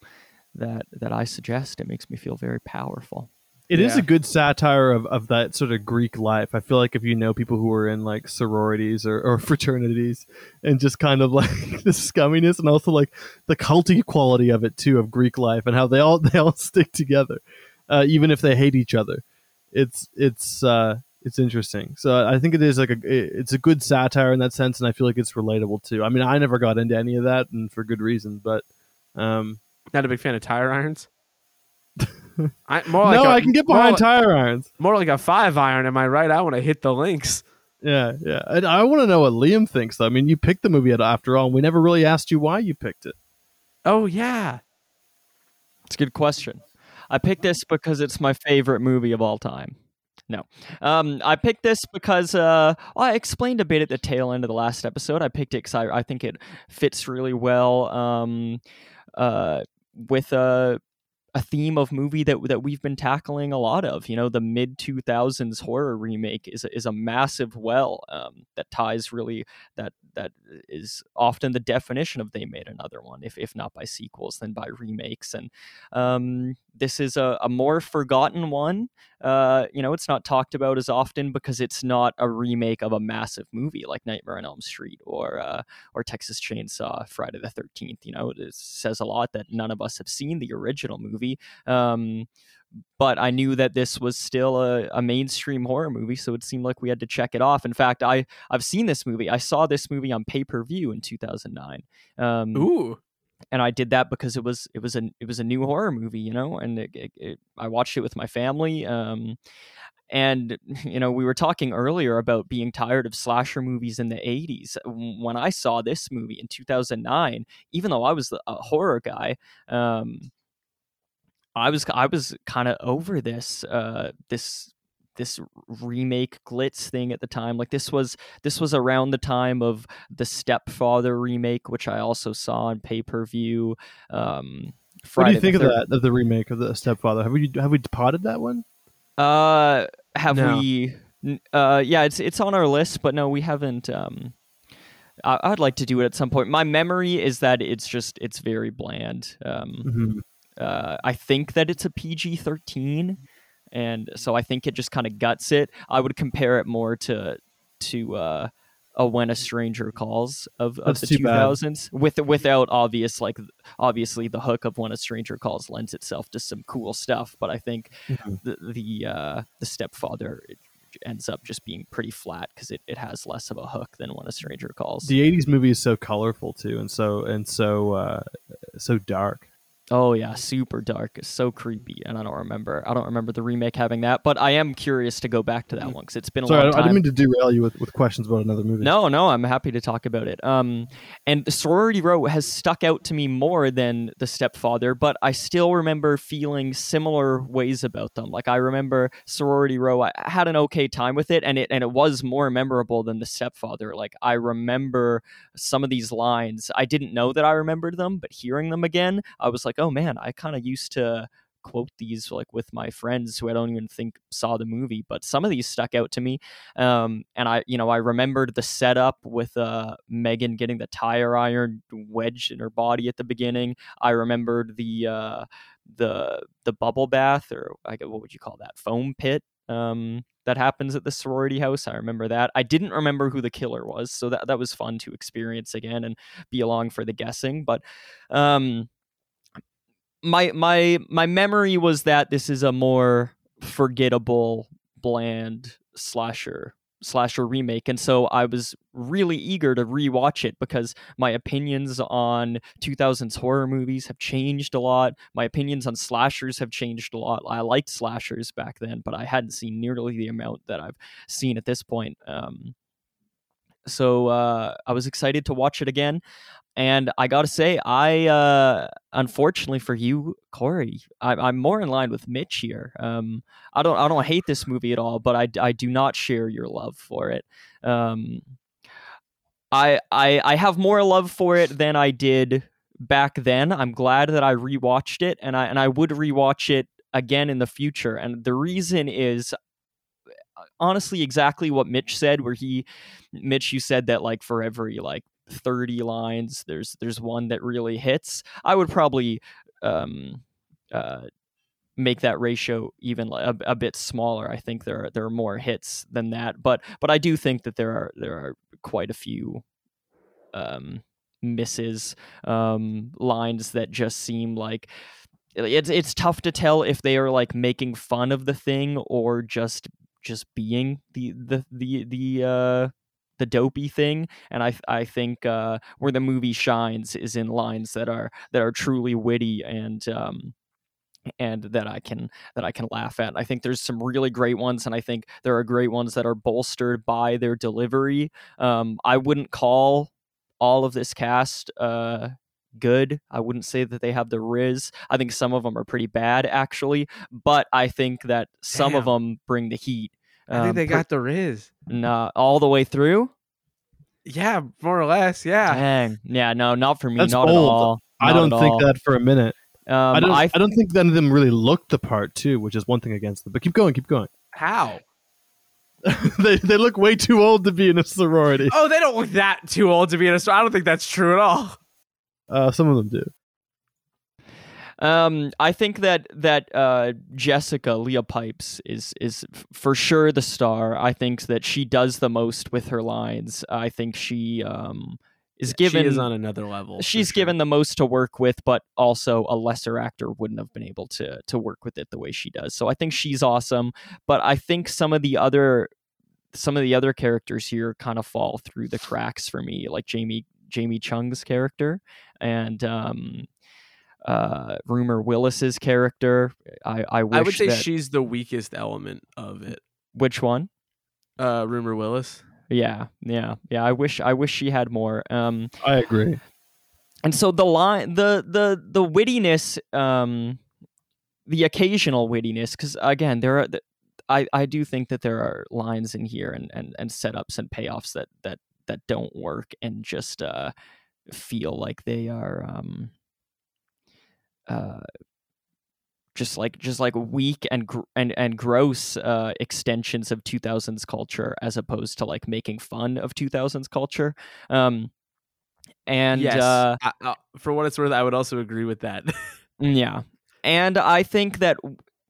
that that I suggest. It makes me feel very powerful. It is Yeah. a good satire of, of that sort of Greek life. I feel like if you know people who are in like sororities or, or [LAUGHS] fraternities and just kind of [LAUGHS] like the scumminess and also like the culty quality of it too of Greek life and how they all they all stick together, uh, even if they hate each other. It's it's uh, it's interesting. So I think it is like a it's a good satire in that sense, and I feel like it's relatable too. I mean, I never got into any of that, and for good reason. But um, Not a big fan of tire irons. [LAUGHS] I, more like no, a- I can get more behind like- tire irons. More like a five iron. Am I right? I want to hit the links. Yeah, yeah. And I want to know what Liam thinks. Though. I mean, you picked the movie after all. And we never really asked you why you picked it. Oh yeah. It's a good question. I picked this because it's my favorite movie of all time. No, um, I picked this because uh, I explained a bit at the tail end of the last episode. I picked it because I, I think it fits really well um, uh, with a a theme of movie that that we've been tackling a lot of. You know, the mid two thousands horror remake is is a massive well um, that ties really that that is often the definition of they made another one, if if not by sequels, then by remakes. And um, this is a, a more forgotten one. Uh, you know, it's not talked about as often because it's not a remake of a massive movie like Nightmare on Elm Street or uh, or Texas Chainsaw Friday the Thirteenth. You know, it says a lot that none of us have seen the original movie. Um, but I knew that this was still a, a mainstream horror movie, so it seemed like we had to check it off. In fact, I I've seen this movie. I saw this movie on pay per view in 2009. Um, Ooh. And I did that because it was it was a it was a new horror movie, you know, and it, it, it, I watched it with my family. Um, and [LAUGHS] you know, we were talking earlier about being tired of slasher movies in the '80s. When I saw this movie in 2009, even though I was a horror guy, um, I was I was kind of over this uh, this this remake glitz thing at the time like this was this was around the time of the stepfather remake which i also saw on pay-per-view um What do you the think of that of the remake of the Stepfather? Have we have we potted that one? uh have No. we uh yeah it's it's on our list but no we haven't um I, i'd like to do it at some point my memory is that it's just it's very bland um Mm-hmm. uh, I think that it's a PG 13. And so I think it just kind of guts it. I would compare it more to to uh, a When a Stranger Calls of, of That's the too bad. 2000s with without obvious like obviously the hook of When a Stranger Calls lends itself to some cool stuff, but I think Mhm. the the uh, the stepfather it ends up just being pretty flat because it, it has less of a hook than When a Stranger Calls. The '80s movie is so colorful too, and so and so uh, so dark. Oh yeah, super dark, so creepy, and I don't remember. I don't remember the remake having that, but I am curious to go back to that one because it's been a Sorry, I, long I didn't mean to derail you with, with questions about another movie. No, no, I'm happy to talk about it. Um, and Sorority Row has stuck out to me more than The Stepfather, but I still remember feeling similar ways about them. Like I remember Sorority Row, I had an okay time with it, and it and it was more memorable than The Stepfather. Like I remember some of these lines. I didn't know that I remembered them, but hearing them again, I was like, oh man, I kind of used to quote these like with my friends who I don't even think saw the movie, but some of these stuck out to me. Um, and I, you know, I remembered the setup with uh, Megan getting the tire iron wedged in her body at the beginning. I remembered the uh, the the bubble bath, or I what would you call that, foam pit. Um, that happens at the sorority house. I remember that. I didn't remember who the killer was, so that that was fun to experience again and be along for the guessing. But um, my my my memory was that this is a more forgettable, bland slasher slasher remake. And so i was really eager to rewatch it because my opinions on 2000s horror movies have changed a lot. My opinions on slashers have changed a lot. I liked slashers back then but i hadn't seen nearly the amount that i've seen at this point. Um, so uh, i was excited to watch it again and I gotta say, I uh, unfortunately for you, Corey, I, I'm more in line with Mitch here. Um, I don't, I don't hate this movie at all, but I, I do not share your love for it. Um, I, I, I have more love for it than I did back then. I'm glad that I rewatched it, and I, and I would rewatch it again in the future. And the reason is honestly exactly what Mitch said, where he, Mitch, you said that like for every like 30 lines there's there's one that really hits i would probably um uh make that ratio even a, a bit smaller i think there are there are more hits than that but but i do think that there are there are quite a few um misses um lines that just seem like it's it's tough to tell if they are like making fun of the thing or just just being the the the the uh the dopey thing and i i think uh where the movie shines is in lines that are that are truly witty and um and that I can that I can laugh at. I think there's some really great ones, and I think there are great ones that are bolstered by their delivery. Um, I wouldn't call all of this cast uh, good. I wouldn't say that they have the riz. I think some of them are pretty bad, actually, but I think that some of them bring the heat. I think Um, they per- got the Riz. No, all the way through. Yeah, more or less. Yeah. Dang, yeah, no, not for me, That's not at bold. all. I don't think all. that for a minute. Um, I don't. I I, don't think none of them really looked the part too, which is one thing against them. But keep going, keep going. How? [LAUGHS] they they look way too old to be in a sorority. Oh, they don't look that too old to be in a store. I don't think that's true at all. Uh, some of them do. Um, I think that that uh, Jessica Leah Pipes is is f- for sure the star. I think that she does the most with her lines. I think she um, is given she is on another level. she's sure. given the most to work with, but also a lesser actor wouldn't have been able to to work with it the way she does. So I think she's awesome. But I think some of the other some of the other characters here kind of fall through the cracks for me, like Jamie Jamie Chung's character and um, uh, Rumer Willis's character. I I, wish I would say that, she's the weakest element of it. which one? Uh, Rumer Willis. Yeah, yeah, yeah. I wish I wish she had more. Um, I agree. and so the line the the the wittiness um the occasional wittiness because again there are i i do think that there are lines in here and and and setups and payoffs that that that don't work and just uh feel like they are um uh just like just like weak and gr- and and gross uh extensions of 2000s culture as opposed to like making fun of 2000s culture um and yes. uh I- I- for what it's worth, I would also agree with that. [LAUGHS] Yeah. And I think that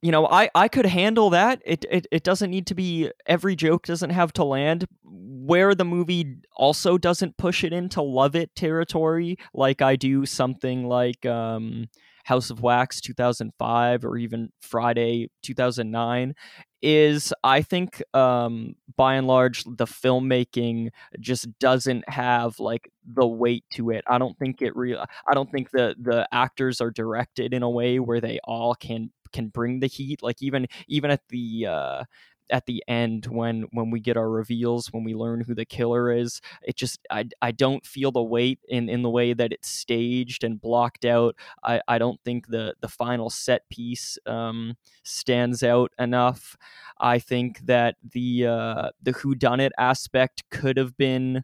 you know, I I could handle that. It it it doesn't need to be every joke doesn't have to land where the movie also doesn't push it into love it territory like I do something like um, House of Wax 2005 or even Friday 2009 is I think um, by and large the filmmaking just doesn't have like the weight to it. I don't think it real I don't think the the actors are directed in a way where they all can can bring the heat like even even at the uh at the end when when we get our reveals when we learn who the killer is. It just i, I don't feel the weight in in the way that it's staged and blocked out. I i don't think the the final set piece um stands out enough. I think that the uh the who done it aspect could have been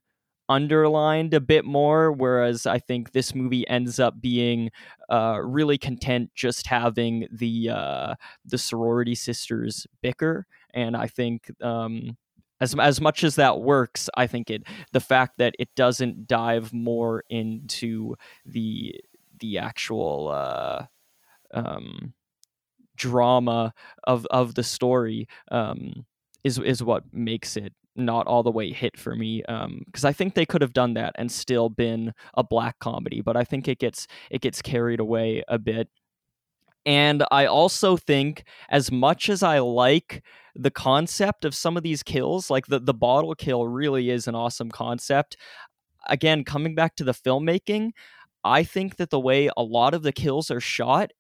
underlined a bit more whereas i think this movie ends up being uh, really content just having the uh, the sorority sisters bicker and I think um, as as much as that works, I think it the fact that it doesn't dive more into the the actual uh, um, drama of of the story um, is is what makes it not all the way hit for me because um, I think they could have done that and still been a black comedy, but I think it gets it gets carried away a bit. And I also think, as much as I like the concept of some of these kills, like the, the bottle kill really is an awesome concept. Again, coming back to the filmmaking, I think that the way a lot of the kills are shot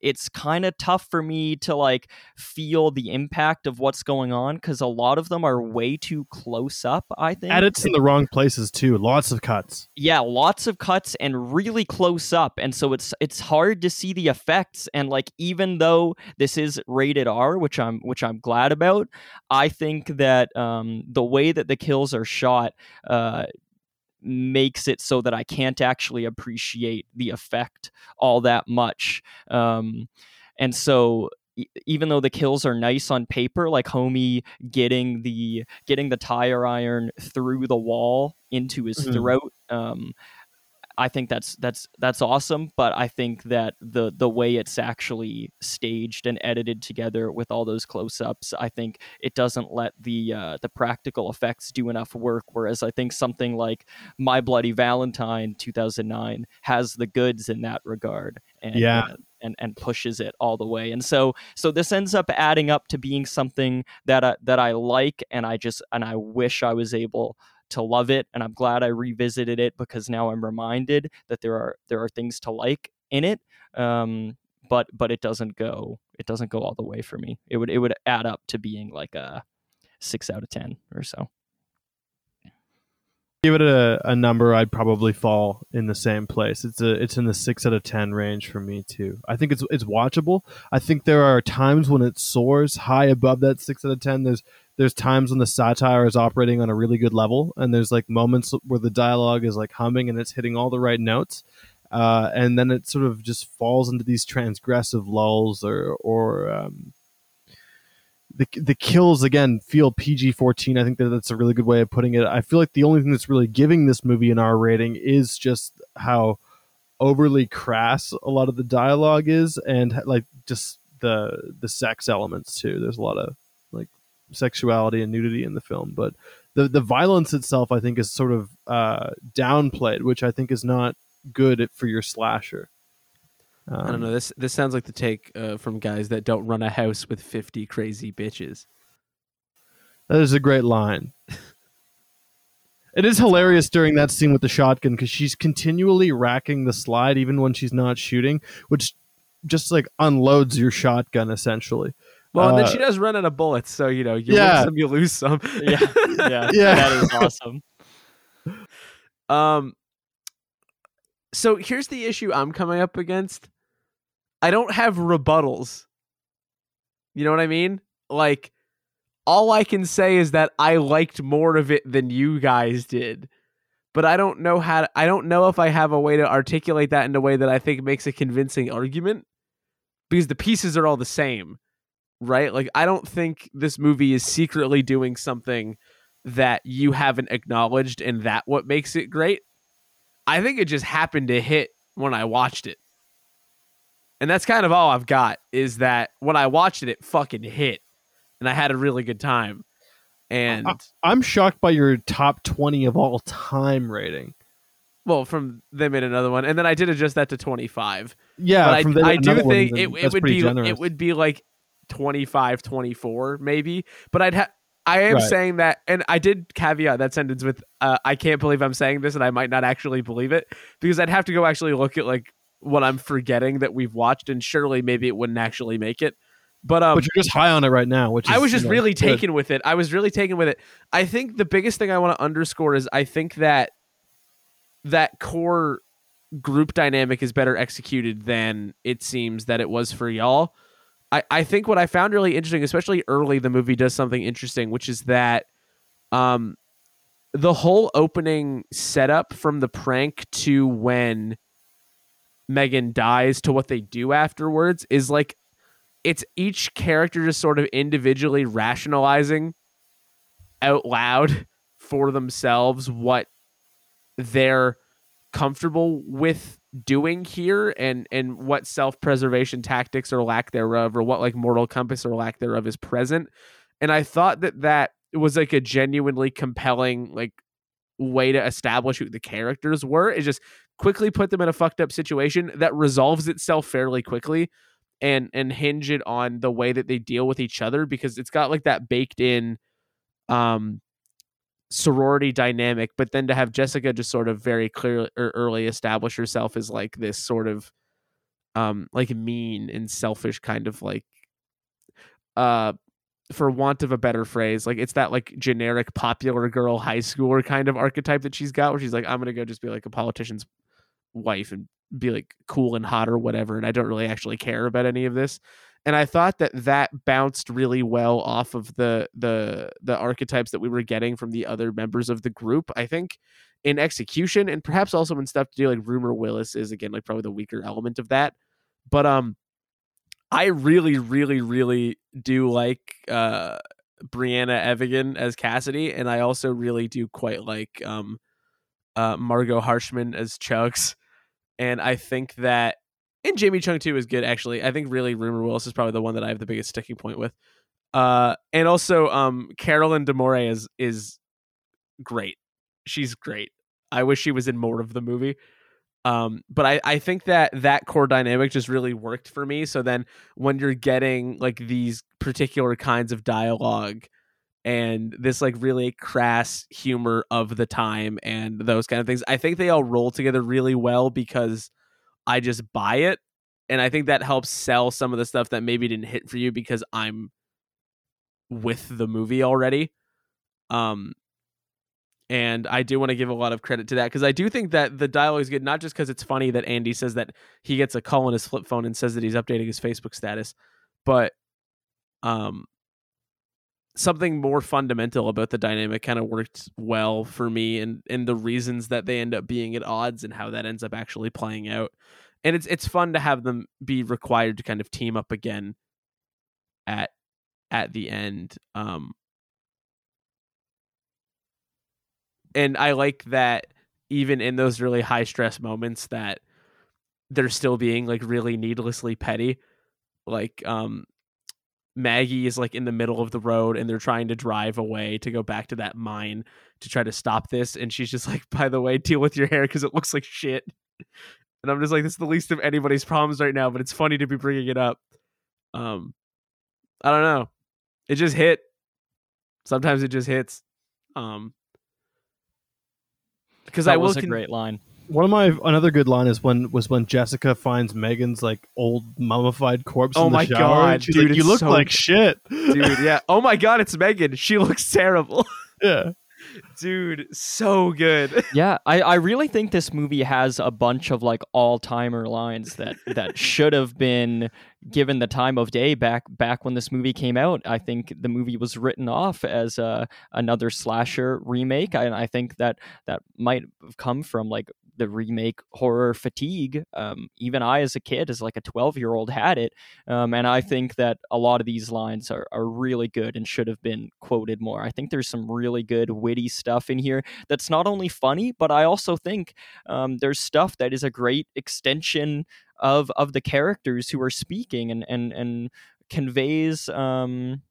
it's kind of tough for me to like feel the impact of what's going on because a lot of them are way too close up i think. Edits in the wrong places too lots of cuts. Yeah lots of cuts and really close up and so it's it's hard to see the effects and like even though this is rated r which i'm which i'm glad about i think that um the way that the kills are shot uh makes it so that I can't actually appreciate the effect all that much. Um, and so even though the kills are nice on paper like homie getting the getting the tire iron through the wall into his mm-hmm. throat um, I think that's that's that's awesome, but I think that the the way it's actually staged and edited together with all those close-ups, I think it doesn't let the uh, the practical effects do enough work. Whereas I think something like My Bloody Valentine 2009 has the goods in that regard, and yeah. Uh, and, and pushes it all the way, and so so this ends up adding up to being something that I, that I like, and I just and I wish I was able to love it and i'm glad i revisited it because now i'm reminded that there are there are things to like in it um, but but it doesn't go it doesn't go all the way for me. It would it would add up to being like a six out of ten or so give it a, a number i'd probably fall in the same place. It's a it's in the six out of ten range for me too. I think it's it's watchable. I think there are times when it soars high above that six out of ten. There's there's times when the satire is operating on a really good level and there's like moments where the dialogue is like humming and it's hitting all the right notes uh, and then it sort of just falls into these transgressive lulls or or um, the the kills again feel PG fourteen. I think that that's a really good way of putting it. I feel like the only thing that's really giving this movie an R rating is just how overly crass a lot of the dialogue is, and like just the the sex elements too. There's a lot of like sexuality and nudity in the film, but the the violence itself, I think, is sort of uh, downplayed, which I think is not good for your slasher. Um, I don't know. This this sounds like the take uh, from guys that don't run a house with fifty crazy bitches. That is a great line. it is hilarious during that scene with the shotgun because she's continually racking the slide even when she's not shooting, which just like unloads your shotgun essentially. Well, and then uh, she does run out of bullets, so you know you yeah. win some, you lose some. yeah, yeah, [LAUGHS] [LAUGHS] yeah. That is awesome. Um, so here's the issue I'm coming up against. I don't have rebuttals. You know what I mean? Like, all I can say is that I liked more of it than you guys did. But I don't know how to, I don't know if I have a way to articulate that in a way that I think makes a convincing argument because the pieces are all the same right? Like I don't think this movie is secretly doing something that you haven't acknowledged and that what makes it great. I think it just happened to hit when I watched it. And that's kind of all I've got is that when I watched it it fucking hit and I had a really good time. And I, am shocked by your top 20 of all time rating. Well, from they made another one, and then I did adjust that to 25. Yeah, but I, I do think it, it would be generous. it would be like 25, 24 maybe. But I'd have I am right. saying that, and I did caveat that sentence with, uh, "I can't believe I'm saying this, and I might not actually believe it," because I'd have to go actually look at like what I'm forgetting that we've watched, and surely maybe it wouldn't actually make it. But um, but you're just high on it right now, which is, I was just you know, really good. taken with it. I was really taken with it. I think the biggest thing I want to underscore is I think that that core group dynamic is better executed than it seems that it was for y'all. I, I think what I found really interesting, especially early, the movie does something interesting, which is that um, the whole opening setup from the prank to when Megan dies to what they do afterwards is like it's each character just sort of individually rationalizing out loud for themselves what they're comfortable with doing here and and what self-preservation tactics or lack thereof or what like moral compass or lack thereof is present. And i thought that that was like a genuinely compelling like way to establish who the characters were. Is just quickly put them in a fucked up situation that resolves itself fairly quickly and and hinge it on the way that they deal with each other because it's got like that baked in um sorority dynamic, but then to have Jessica just sort of very clearly or early establish herself as like this sort of um like mean and selfish kind of like uh for want of a better phrase, like it's that like generic popular girl high schooler kind of archetype that she's got where she's like, I'm gonna go just be like a politician's wife and be like cool and hot or whatever, and I don't really actually care about any of this and I thought that that bounced really well off of the the the archetypes that we were getting from the other members of the group. I think in execution and perhaps also in stuff to do like Rumer Willis is again like probably the weaker element of that. But um I really really really do like uh Briana Evigan as Cassidy and I also really do quite like um uh Margo Harshman as Chugs and I think that and Jamie Chung too is good actually. I think really Rumer Willis is probably the one that I have the biggest sticking point with. Uh, and also um, Caroline D'Amore is is great. She's great. I wish she was in more of the movie. Um, but I, I think that that core dynamic just really worked for me. So then when you're getting like these particular kinds of dialogue and this like really crass humor of the time and those kind of things, I think they all roll together really well because I just buy it. And I think that helps sell some of the stuff that maybe didn't hit for you because I'm with the movie already. Um, and I do want to give a lot of credit to that because I do think that the dialogue is good, not just because it's funny that Andy says that he gets a call on his flip phone and says that he's updating his Facebook status, but um, something more fundamental about the dynamic kind of worked well for me and and the reasons that they end up being at odds and how that ends up actually playing out. And it's it's fun to have them be required to kind of team up again at at the end um and i like that even in those really high stress moments that they're still being like really needlessly petty like um Maggie is like in the middle of the road and they're trying to drive away to go back to that mine to try to stop this. And she's just like, by the way, deal with your hair because it looks like shit. And I'm just like, this is the least of anybody's problems right now, but it's funny to be bringing it up. Um, I don't know. It just hit. Sometimes it just hits. Um, because I was a con- great line one of my another good line is when was when Jessica finds Megan's like old mummified corpse. Oh in the my shower, god, dude! like, you look so, like shit, dude. Yeah. Oh my god, it's Megan. She looks terrible. [LAUGHS] yeah. Dude, so good. [LAUGHS] yeah, I, I really think this movie has a bunch of like all timer lines that that should have been given the time of day back back when this movie came out. I think the movie was written off as uh, another slasher remake, and I think that that might have come from like the remake horror fatigue. Um, even I, as a kid, as like a 12 year old, had it. Um, and I think that a lot of these lines are, are really good and should have been quoted more. I think there's some really good, witty stuff in here that's not only funny, but I also think um, there's stuff that is a great extension of of the characters who are speaking and and and conveys um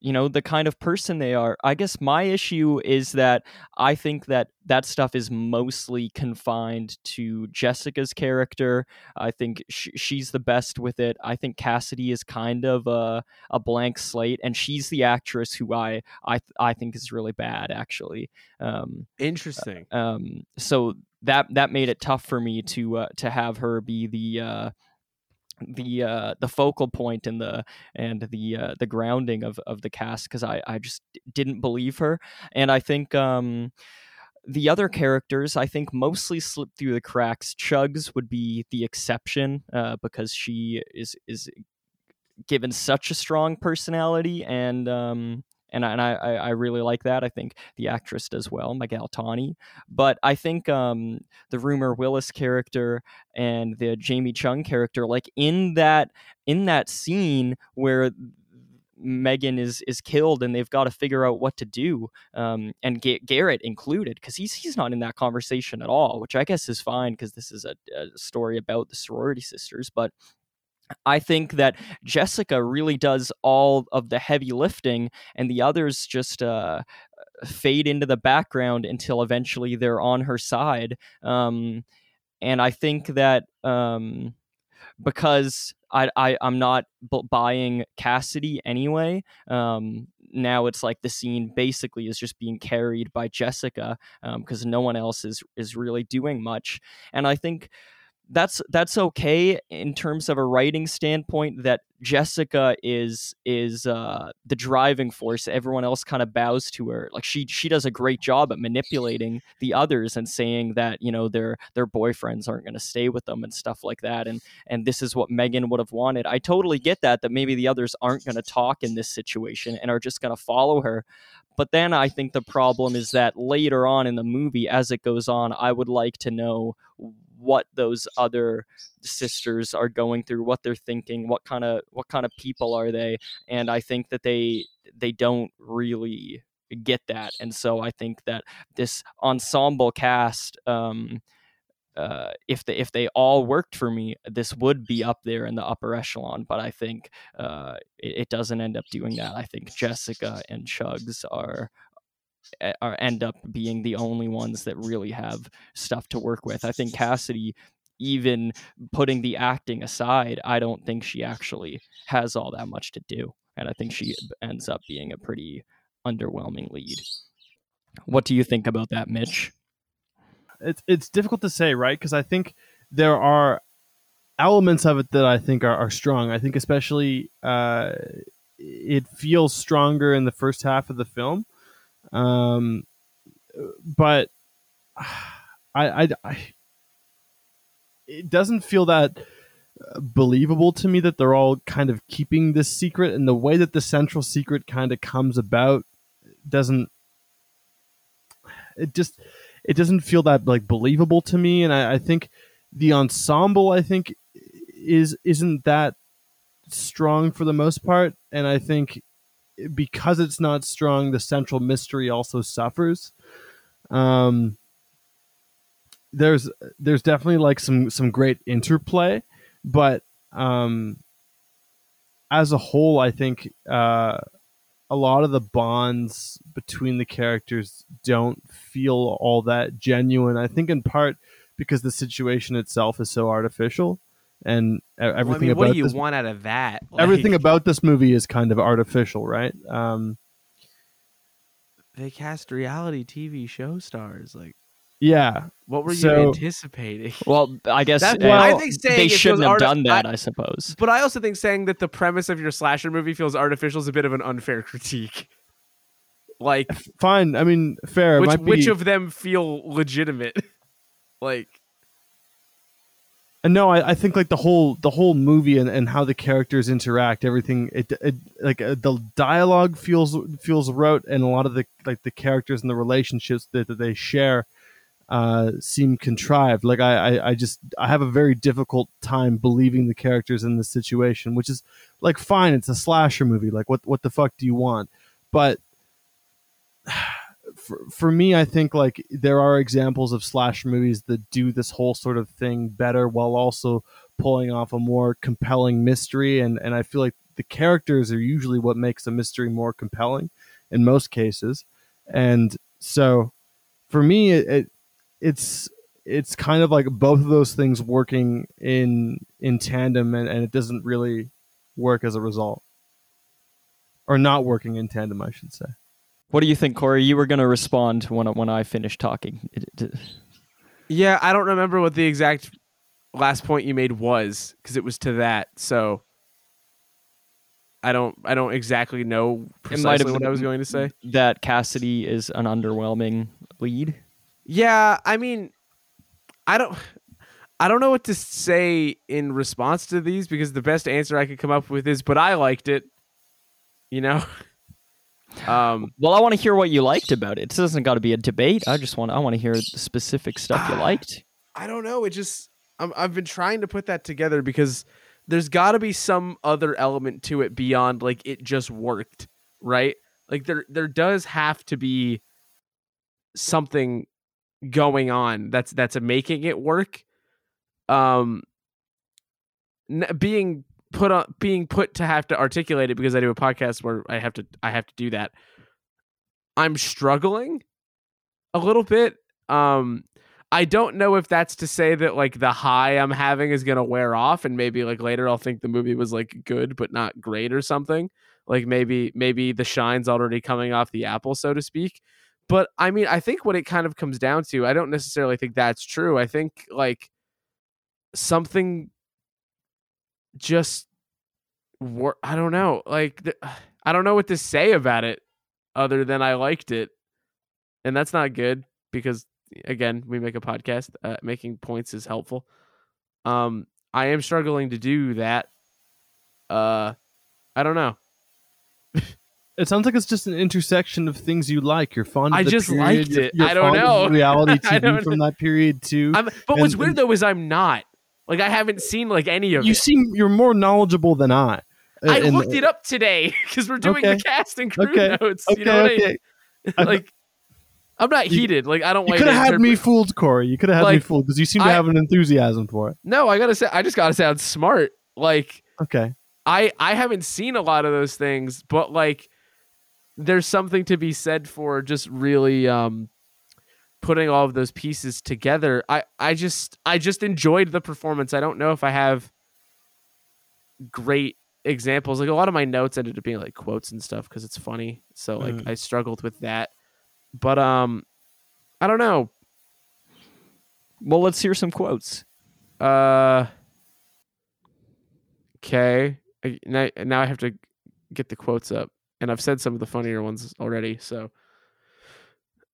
you know the kind of person they are. I guess my issue is that i think that that stuff is mostly confined to jessica's character. I think sh- she's the best with it. I think cassidy is kind of a, a blank slate and she's the actress who i i, I think is really bad actually. Um, Interesting. um, so that that made it tough for me to uh, to have her be the uh, the uh, the focal point and the and the uh, the grounding of, of the cast because I, I just didn't believe her and I think um, the other characters I think mostly slipped through the cracks. Chugs would be the exception uh, because she is is given such a strong personality and um, and I, and I, I really like that. I think the actress does well, Miguel Tawny. But I think um, the Rumer Willis character and the Jamie Chung character, like in that in that scene where Megan is is killed and they've got to figure out what to do, um, and Garrett included because he's he's not in that conversation at all, which I guess is fine because this is a, a story about the sorority sisters, but I think that Jessica really does all of the heavy lifting, and the others just uh, fade into the background until eventually they're on her side. Um, and I think that um, because I, I am not b- buying Cassidy anyway. Um, now it's like the scene basically is just being carried by Jessica because um, no one else is is really doing much, and I think that's that's okay in terms of a writing standpoint that Jessica is is uh, the driving force everyone else kind of bows to her like she she does a great job at manipulating the others and saying that you know their their boyfriends aren't going to stay with them and stuff like that and and this is what Megan would have wanted. I totally get that that maybe the others aren't going to talk in this situation and are just going to follow her but then I think the problem is that later on in the movie as it goes on I would like to know what those other sisters are going through what they're thinking what kind of what kind of people are they and i think that they they don't really get that and so i think that this ensemble cast um uh, if they if they all worked for me, this would be up there in the upper echelon. But I think uh, it, it, doesn't end up doing that. I think Jessica and Chugs are are end up being the only ones that really have stuff to work with. I think Cassidy even putting the acting aside, I don't think she actually has all that much to do. And I think she ends up being a pretty underwhelming lead. What do you think about that, Mitch? It's it's difficult to say, right? Because I think there are elements of it that I think are, are strong. I think especially uh, it feels stronger in the first half of the film. Um, but [SIGHS] I, I, I, it doesn't feel that believable to me that they're all kind of keeping this secret, and the way that the central secret kind of comes about doesn't. It just, it doesn't feel that like believable to me, and I, I think the ensemble, I think, is isn't that strong for the most part, and I think because it's not strong, the central mystery also suffers. Um, there's there's definitely like some some great interplay, but um, as a whole, I think uh, a lot of the bonds between the characters don't feel all that genuine. I think in part because the situation itself is so artificial and everything well, I mean, about what do you this, want out of that? [LAUGHS] Like, everything about this movie is kind of artificial, right? Um, they cast reality TV show stars, like yeah. What were so, you anticipating? [LAUGHS] Well, I guess uh, well, I think they shouldn't have done that. I, I, suppose, but I also think saying that the premise of your slasher movie feels artificial is a bit of an unfair [LAUGHS] critique. Like, fine. I mean, fair. Which, be... which of them feel legitimate? [LAUGHS] like, and no, I, I, think like the whole the whole movie and, and how the characters interact, everything it, it like uh, the dialogue feels feels rote, and a lot of the like the characters and the relationships that, that they share uh, seem contrived. Like I, I I just I have a very difficult time believing the characters in this situation, which is like fine, it's a slasher movie. Like what what the fuck do you want? But [SIGHS] for, for me, I think like there are examples of slasher movies that do this whole sort of thing better while also pulling off a more compelling mystery. And, and I feel like the characters are usually what makes a mystery more compelling in most cases, and so for me, it, it it's it's kind of like both of those things working in in tandem, and, and it doesn't really work as a result, or not working in tandem, I should say. What do you think, Corey? You were going to respond when when I finished talking. It- it- Yeah, I don't remember what the exact last point you made was because it was to that. So I don't I don't exactly know It might have precisely what I was going to say. that Cassidy is an underwhelming lead. Yeah, I mean, I don't, I don't know what to say in response to these because the best answer I could come up with is, but I liked it. You know, [LAUGHS] um, Well, I want to hear what you liked about it. This doesn't got to be a debate. I just want I want to hear the specific stuff you liked. I don't know. It just I'm, I've been trying to put that together because there's got to be some other element to it beyond like it just worked, right? Like there there does have to be something going on that's that's making it work. Um, being put on being put to have to articulate it because I do a podcast where I have to I have to do that. I'm struggling a little bit. Um, I don't know if that's to say that like the high I'm having is gonna wear off, and maybe like later I'll think the movie was like good but not great or something. Like maybe maybe the shine's already coming off the apple, so to speak. But I mean, I think what it kind of comes down to, I don't necessarily think that's true. I think like something just wor- I don't know. Like th- [SIGHS] I don't know what to say about it other than I liked it. And that's not good because again, we make a podcast. Uh, making points is helpful. Um, I am struggling to do that. Uh, I don't know. It sounds like it's just an intersection of things you like. You're fond. Of I just period, liked it. You're I don't know. reality [LAUGHS] TV from that period too. I'm, but what's weird and- though is I'm not. Like I haven't seen like any of you it. seem you're more knowledgeable than I. Uh, I And- looked it up today [LAUGHS] because we're doing Okay. the cast and crew Okay. notes. Okay, you know what okay. [LAUGHS] I mean? Like, I'm not You- heated. Like I don't You like. could have had me fooled, Corey. You could have had me fooled because you seem to I- have an enthusiasm for it. No, I gotta say, I just gotta sound smart. Like Okay. I I haven't seen a lot of those things, but like there's something to be said for just really um putting all of those pieces together. I I just I just enjoyed the performance. I don't know if I have great examples. Like a lot of my notes ended up being like quotes and stuff because it's funny. So like Mm. I struggled with that. But um I don't know. Well, let's hear some quotes. Uh okay. Now, now I have to get the quotes up, and I've said some of the funnier ones already. So,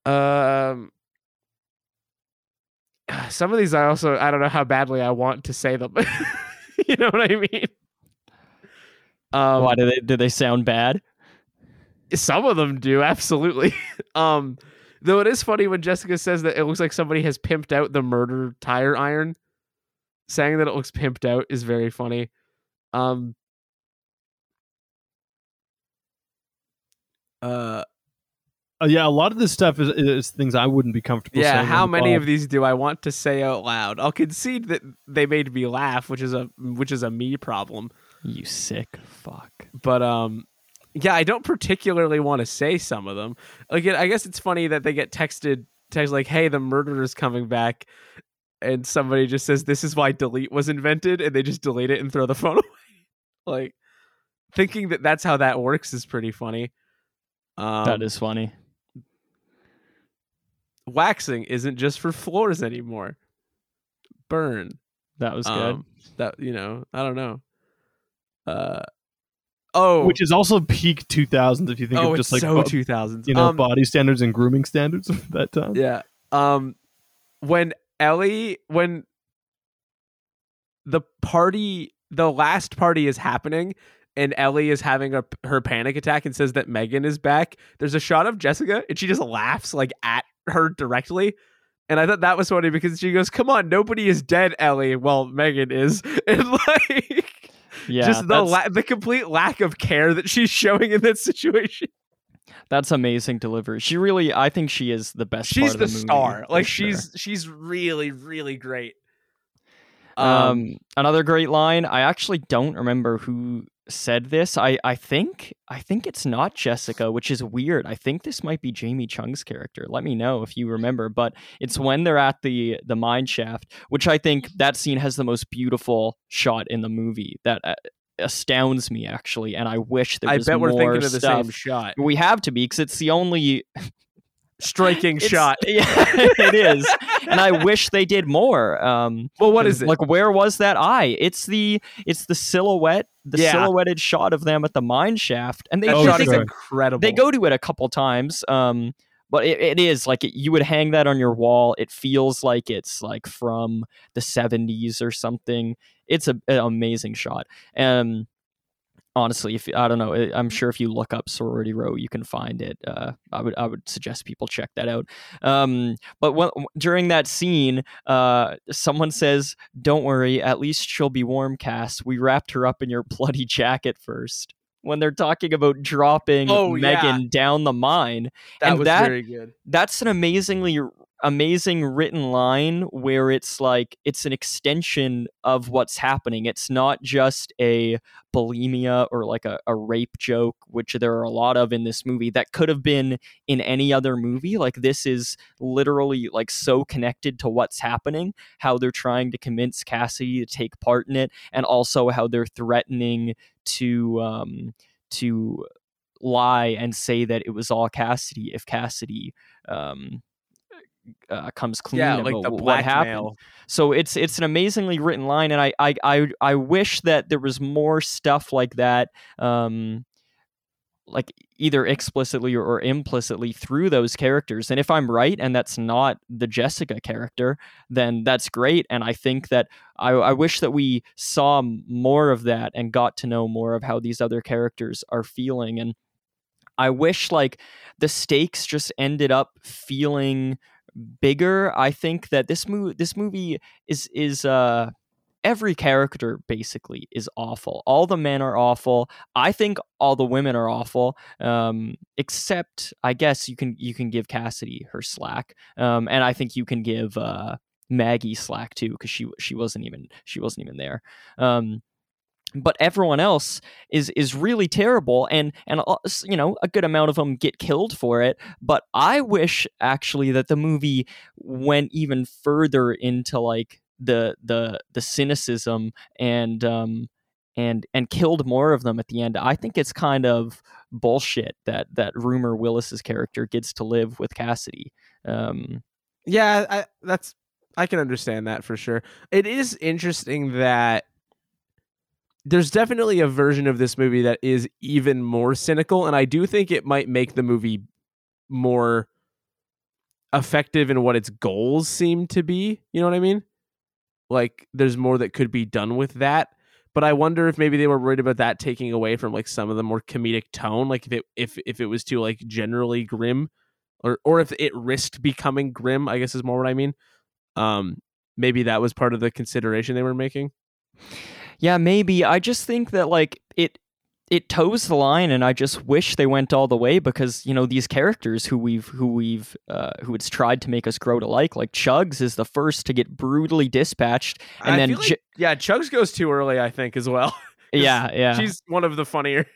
um, [SIGHS] some of these I also I don't know how badly I want to say them. [LAUGHS] you know what I mean? Um, Why do they do they sound bad? some of them do absolutely. [LAUGHS] um, though it is funny when Jessica says that it looks like somebody has pimped out the murder tire iron. Saying that it looks pimped out is very funny. Um. Uh. Uh, yeah, a lot of this stuff is, is things I wouldn't be comfortable Yeah. How many of these do I want to say out loud? I'll concede that they made me laugh, which is a which is a me problem. You sick fuck. but um yeah i don't particularly want to say some of them like i guess it's funny that they get texted text like hey the murderer's coming back and somebody just says this is why delete was invented and they just delete it and throw the [LAUGHS] phone away like thinking that that's how that works is pretty funny um, that is funny. waxing isn't just for floors anymore burn That was good. um, that you know i don't know uh oh which is also peak 2000s if you think oh of it's just like so bo- 2000s you know um, body standards and grooming standards of that time. Yeah. Um when Ellie when the party the last party is happening and Ellie is having a, her panic attack and says that Megan is back. There's a shot of Jessica and she just laughs like at her directly. And I thought that was funny because she goes, "Come on, nobody is dead, Ellie." Well, Megan is, [LAUGHS] and like, yeah, just the la- the complete lack of care that she's showing in that situation. that's amazing delivery. She really, I think she is the best. She's part the, of the, star. Like sure. she's she's really really great. Um, another great line. I actually don't remember who said this. I I think I think it's not Jessica, which is weird. I think this might be Jamie Chung's character. Let me know if you remember. But it's when they're at the the mine shaft, which I think that scene has the most beautiful shot in the movie. That uh, astounds me actually, and I wish there I was bet more we're thinking of the stuff. same shot. We have to be because it's the only [LAUGHS] Striking it's- shot. [LAUGHS] Yeah, [LAUGHS] it is, and I wish they did more. Um, Well, what is it? like where was that eye? It's the it's the silhouette, the Yeah. silhouetted shot of them at the mine shaft, and they that Oh, shot they, is incredible. they go to it a couple times. Um, but it, it is like it, you would hang that on your wall. It feels like it's like from the '70s or something. It's a, an amazing shot. Um, honestly, if I don't know, I- I'm sure if you look up sorority row, you can find it. Uh, I would I would suggest people check that out. Um, but when, during that scene, uh, someone says, "Don't worry, at least she'll be warm." Cass, we wrapped her up in your [LAUGHS] bloody jacket first. When they're talking about dropping Oh, yeah. Megan down the mine, that and was that- very good. that's an amazingly amazing written line where it's like it's an extension of what's happening. It's not just a bulimia or like a, a rape joke which there are a lot of in this movie that could have been in any other movie. Like this is literally like so connected to what's happening how they're trying to convince cassidy to take part in it and also how they're threatening to um to lie and say that it was all cassidy if cassidy um uh, comes clean Yeah, about like the what happened. So it's it's an amazingly written line, and I I I, I wish that there was more stuff like that, um, like either explicitly or, or implicitly through those characters. And if I'm right, and that's not the Jessica character, then that's great. And I think that I, I wish that we saw more of that and got to know more of how these other characters are feeling. And I wish like the stakes just ended up feeling bigger. I think that this movie this movie is is uh every character basically is awful. All the men are awful. I think all the women are awful. Um except I guess you can you can give Cassidy her slack. Um and I think you can give uh Maggie slack too cuz she she wasn't even she wasn't even there. Um but everyone else is is really terrible and and you know a good amount of them get killed for it but i wish actually that the movie went even further into like the the the cynicism and um and and killed more of them at the end i think it's kind of bullshit that that Rumer Willis's character gets to live with cassidy um Yeah, I, that's I can understand that for sure. It is interesting that there's definitely a version of this movie that is even more cynical, and I do think it might make the movie more effective in what its goals seem to be. You know what I mean? Like, there's more that could be done with that. But I wonder if maybe they were worried about that taking away from like some of the more comedic tone, like if it if if it was too like generally grim, or or if it risked becoming grim. I guess is more what I mean. Um, maybe that was part of the consideration they were making. Yeah, maybe. I just think that like it it toes the line and I just wish they went all the way because, you know, these characters who we've who we've uh, who it's tried to make us grow to like, like Chugs is the first to get brutally dispatched and I then like- Je- yeah, Chugs goes too early, I think, as well. [LAUGHS] yeah, yeah. She's one of the funnier.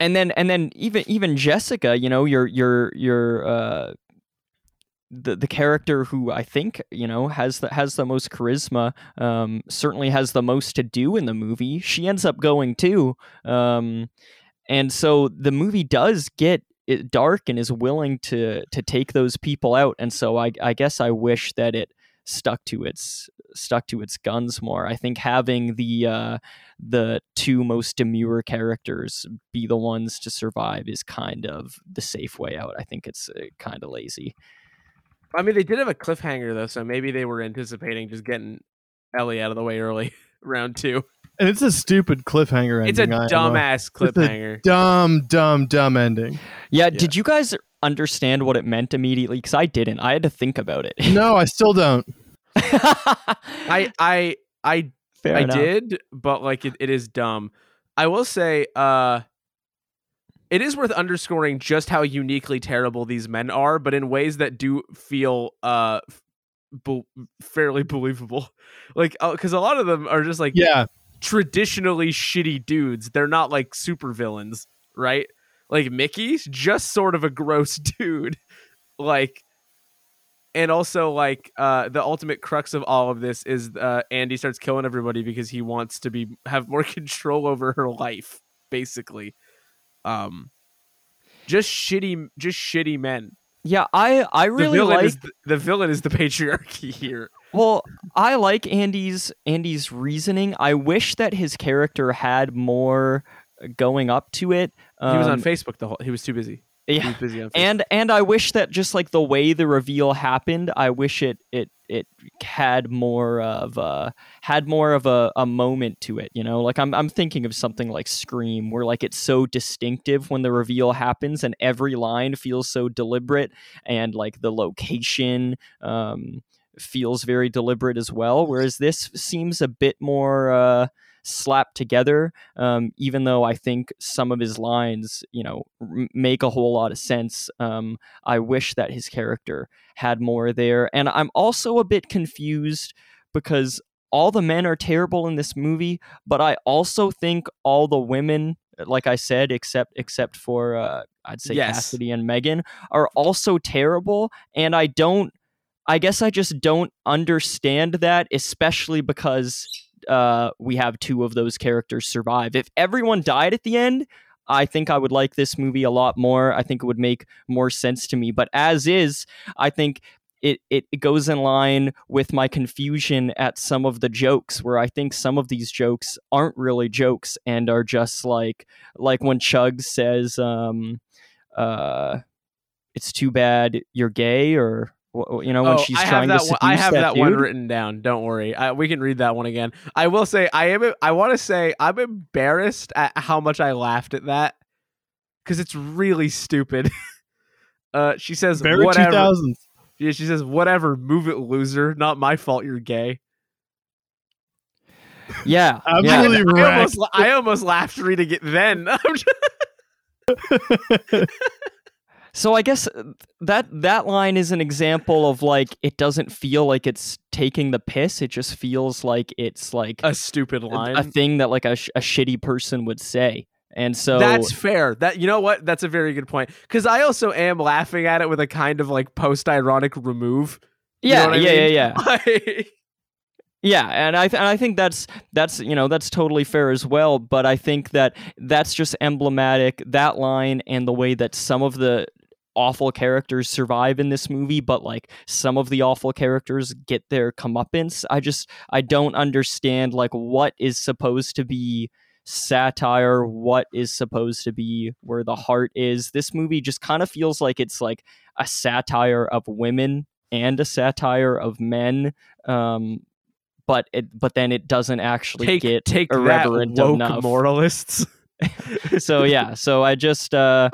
and then and then even even Jessica, you know, your your your uh the the character who I think you know has the has the most charisma, um, certainly has the most to do in the movie. She ends up going too, um, and so the movie does get dark and is willing to to take those people out. And so I I guess I wish that it stuck to its stuck to its guns more. I think having the uh, the two most demure characters be the ones to survive is kind of the safe way out. I think it's uh, kind of lazy. I mean, they did have a cliffhanger though, so maybe they were anticipating just getting Ellie out of the way early, [LAUGHS] round two. And it's a stupid cliffhanger ending. It's a I know. dumbass a cliffhanger. Dumb, dumb, dumb ending. Yeah, did you guys understand what it meant immediately? Because I didn't. I had to think about it. No, I still don't. [LAUGHS] I I I Fair I enough. did, but like it, it is dumb. I will say, uh it is worth underscoring just how uniquely terrible these men are, but in ways that do feel uh bel fairly believable. [LAUGHS] Like because a lot of them are just like Yeah, traditionally shitty dudes. They're not like super villains, right? Like Mickey's just sort of a gross [LAUGHS] dude. Like and also like uh the ultimate crux of all of this is uh Andy starts killing everybody because he wants to be have more [LAUGHS] control over her life basically um just shitty just shitty men Yeah, I I really the like is the, the villain is the [LAUGHS] patriarchy here Well, I like Andy's Andy's reasoning. I wish that his character had more going up to it. he was on Um, Facebook the whole he was too busy Yeah. busy. And and I wish that just like the way the reveal happened, I wish it it it had more of a had more of a, a moment to it, you know? Like I'm I'm thinking of something like Scream where like it's so distinctive when the reveal happens and every line feels so deliberate and like the location um feels very deliberate as well whereas this seems a bit more uh slapped together um, even though I think some of his lines, you know, m- make a whole lot of sense. Um, I wish that his character had more there. And I'm also a bit confused because all the men are terrible in this movie, but I also think all the women, like I said, except except for uh, I'd say Yes. Cassidy and Megan, are also terrible. And I don't. I guess I just don't understand that, especially because uh, we have two of those characters survive. If everyone died at the end, I think I would like this movie a lot more. I think it would make more sense to me. But as is, I think it, it, it goes in line with my confusion at some of the jokes where I think some of these jokes aren't really jokes and are just like like when Chug says um uh it's too bad you're gay or you know when Oh, she's I trying have to that one, I have that, that, one written down. Don't worry. I, we can read that one again. I will say I am I want to say I'm embarrassed at how much I laughed at that cuz it's really stupid. [LAUGHS] uh she says Very whatever. 2000s. Yeah, she says whatever, move it loser. Not my fault you're gay. Yeah, [LAUGHS] I'm yeah. really I almost, la- I almost laughed reading it then. [LAUGHS] So I guess uh, that that line is an example of like it doesn't feel like it's taking the piss. It just feels like it's like a stupid line. a thing that like a, sh- a shitty person would say. And so That's fair. That you know what? That's a very good point. Because I also am laughing at it with a kind of like post-ironic remove. You know yeah, yeah, mean? yeah, yeah. [LAUGHS] yeah. Yeah, and I th- and I think that's that's you know that's totally fair as well. But I think that that's just emblematic that line and the way that some of the awful characters survive in this movie, but like some of the awful characters get their comeuppance. I just I don't understand like what is supposed to be satire, what is supposed to be where the heart is. This movie just kind of feels like it's like a satire of women and a satire of men. Um, but it but then it doesn't actually take get take that irreverent woke enough. moralists. [LAUGHS] so yeah so i just uh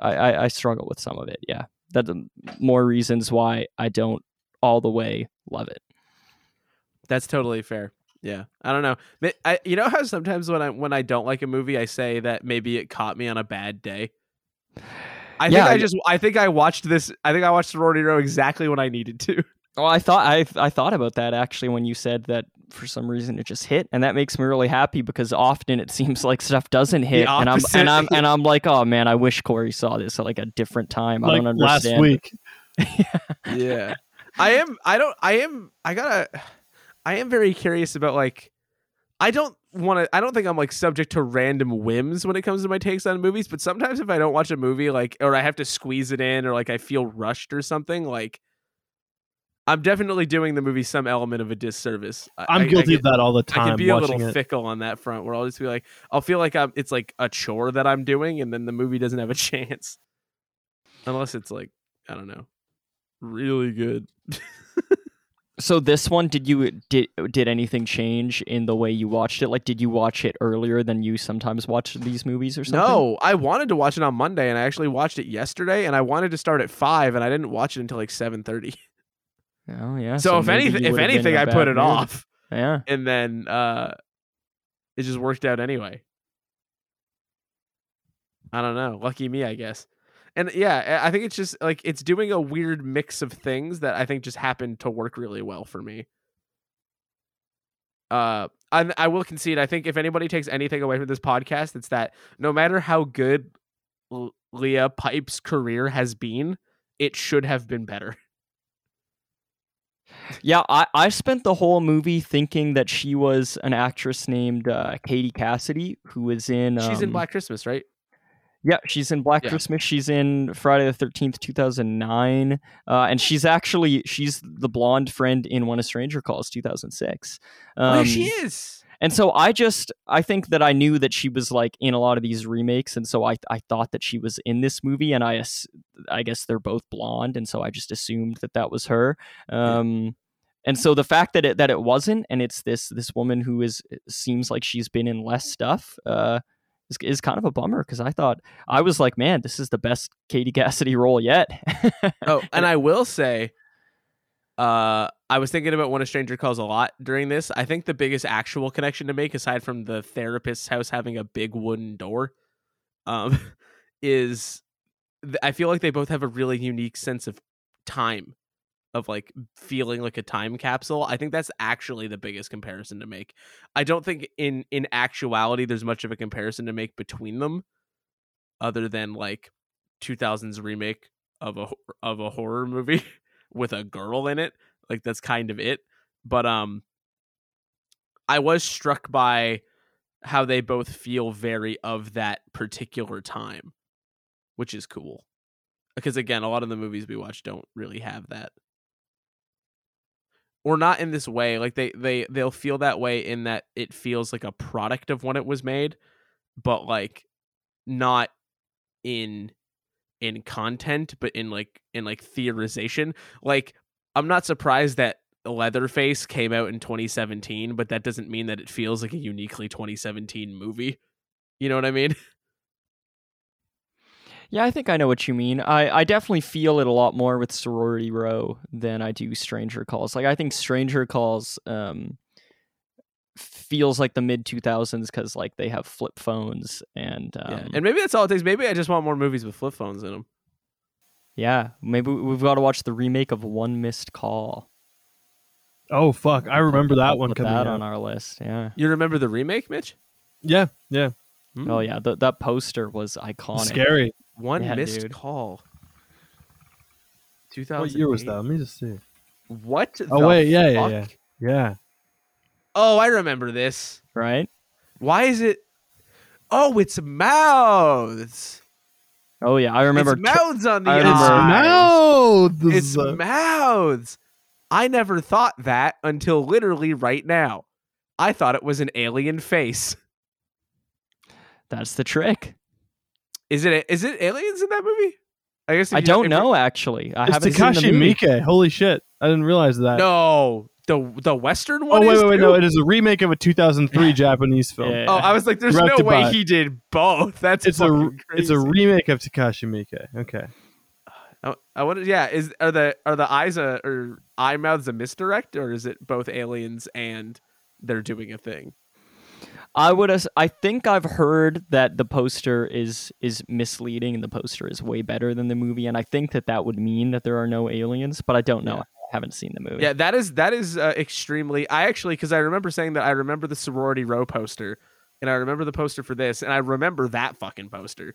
I, I i struggle with some of it yeah that's more reasons why i don't all the way love it That's totally fair. Yeah, I don't know. I, you know how sometimes when I when I don't like a movie, I say that maybe it caught me on a bad day. I think I I- just I think I watched this. I think I watched Sorority Row exactly when I needed to. Well i thought i i thought about that actually when you said that for some reason it just hit and that makes me really happy because often it [LAUGHS] seems like stuff doesn't hit and i'm and i'm [LAUGHS] and i'm like oh man i wish corey saw this at like a different time i don't understand. last understand week. [LAUGHS] yeah i am i don't i am i gotta i am very curious about like i don't want to i don't think i'm like subject to random whims when it comes to my takes on movies but sometimes if i don't watch a movie like or i have to squeeze it in or like i feel rushed or something like i'm definitely doing the movie some element of a disservice I- I'm I- I guilty of that all the time. I can be a little it. fickle on that front where I'll just be like, I'll feel like I'm, it's like a chore that I'm doing, and then the movie doesn't have a [LAUGHS] chance. Unless it's like, I don't know, really good. [LAUGHS] so this one did you did did anything change in the way you watched it like did you watch it earlier than you sometimes watch these movies or something No, I wanted to watch it on Monday, and I actually watched it yesterday, and I wanted to start at five, and I didn't watch it until like seven thirty. [LAUGHS] Oh yeah. So, if anything, if anything, I put it mood. off, Yeah. and then uh, it just worked out anyway. I don't know. Lucky me, I guess. And yeah, I think it's just like it's doing a weird mix of things that I think just happened to work really well for me. uh, I, I will concede. I think if anybody takes anything away from this podcast, it's that no matter how good L- Leah Pipes' career has been, it should have been better. [LAUGHS] Yeah, I, I spent the whole movie thinking that she was an actress named uh, Katie Cassidy, who was in. She's in um, Black Christmas, right? Yeah, she's in Black Yeah. Christmas. She's in Friday the Thirteenth, two thousand nine, uh, and she's actually she's the blonde friend in When a Stranger Calls, two thousand six. oh, Um, she is. And so I just I think that I knew that she was like in a lot of these remakes, and so I I thought that she was in this movie, and I I guess they're both blonde, and so I just assumed that that was her. Um, and so the fact that it that it wasn't, and it's this this woman who is seems like she's been in less stuff, uh, is, is kind of a bummer because I thought I was like, man, this is the best Katie Cassidy role yet. Oh, and [LAUGHS] I will say, uh, I was thinking about when a stranger calls a lot during this. I think the biggest actual connection to make, aside from the therapist's house having a big wooden door, um, [LAUGHS] is th- I feel like they both have a really unique sense of time, of like feeling like a time capsule. I think that's actually the biggest comparison to make. I don't think in in actuality there's much of a comparison to make between them, other than like 2000's remake of a of a horror movie [LAUGHS] with a girl in it. Like that's kind of it. But um I was struck by how they both feel very of that particular time, which is cool. Because again, a lot of the movies we watch don't really have that. Or not in this way. Like they they they'll feel that way in that it feels like a product of when it was made, but like not in in content but in like in like theorization like i'm not surprised that leatherface came out in 2017 but that doesn't mean that it feels like a uniquely 2017 movie you know what i mean [LAUGHS] Yeah, I think I know what you mean. I, I definitely feel it a lot more with Sorority Row than I do Stranger Calls. Like I think Stranger Calls um feels like the mid 2000s cuz like they have flip phones and um, yeah. and maybe that's all it takes maybe i just want more movies with flip phones in them yeah, maybe we- we've got to watch the remake of One Missed Call. Oh fuck! I remember that I'll one coming that out. on our list. Yeah. you remember the remake mitch Yeah, yeah. Hmm. Oh yeah, th- that poster was iconic. Scary. one Yeah, missed dude. call 2000 What year was that? Let me just see. what Oh, the wait, yeah, yeah, yeah. Yeah. Oh i remember this Right? why is it oh it's mouths Oh yeah, I remember it's mouths on the I eyes. remember- No, It's mouths. I never thought that until literally right now. I thought it was an alien face. that's the trick. Is it? Is it aliens in that movie? I guess I don't know actually. I it's haven't seen the Takashi movie. Miike. Holy shit! I didn't realize that. No, the the Western Oh one. wait, is wait, wait! too? No, it is a remake of a 2003 Japanese film. Yeah. Oh, I was like, there's no way he did both. That's It's a fucking it's a remake of Takashi Miike. Okay. Uh, I, I wonder, yeah, is are the are the eyes a or eye mouths a misdirect or is it both aliens and they're doing a thing? I would. as- I think I've heard that the poster is is misleading, and the poster is way better than the movie. And I think that that would mean that there are no aliens, but I don't know. Yeah. I haven't seen the movie. Yeah, that is that is uh, extremely. I actually because I remember saying that I remember the sorority row poster, and I remember the poster for this, and I remember that fucking poster.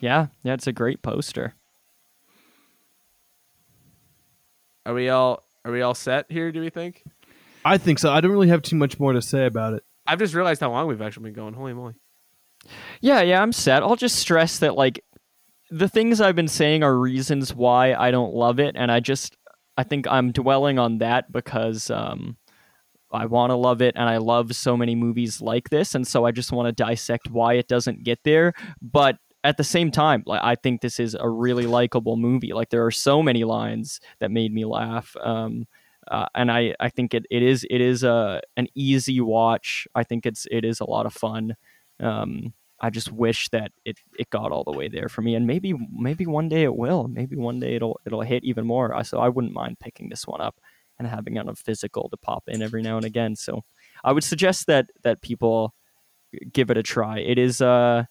yeah, yeah. It's a great poster. Are we all are we all set here? Do we think? I think so. I don't really have too much more to say about it. I've just realized how long we've actually been going. Holy moly! Yeah, yeah. I'm set. I'll just stress that like the things I've been saying are reasons why I don't love it, and I just I think I'm dwelling on that because um, I want to love it, and I love so many movies like this, and so I just want to dissect why it doesn't get there. But at the same time, like I think this is a really likable movie. Like there are so many lines that made me laugh. Um, uh, and I, I think it, it is it is a an easy watch. I think it's it is a lot of fun. Um, I just wish that it, it got all the way there for me, and maybe maybe one day it will. Maybe one day it'll it'll hit even more. I- So I wouldn't mind picking this one up and having on a physical to pop in every now and again. So I would suggest that that people give it a try. It is uh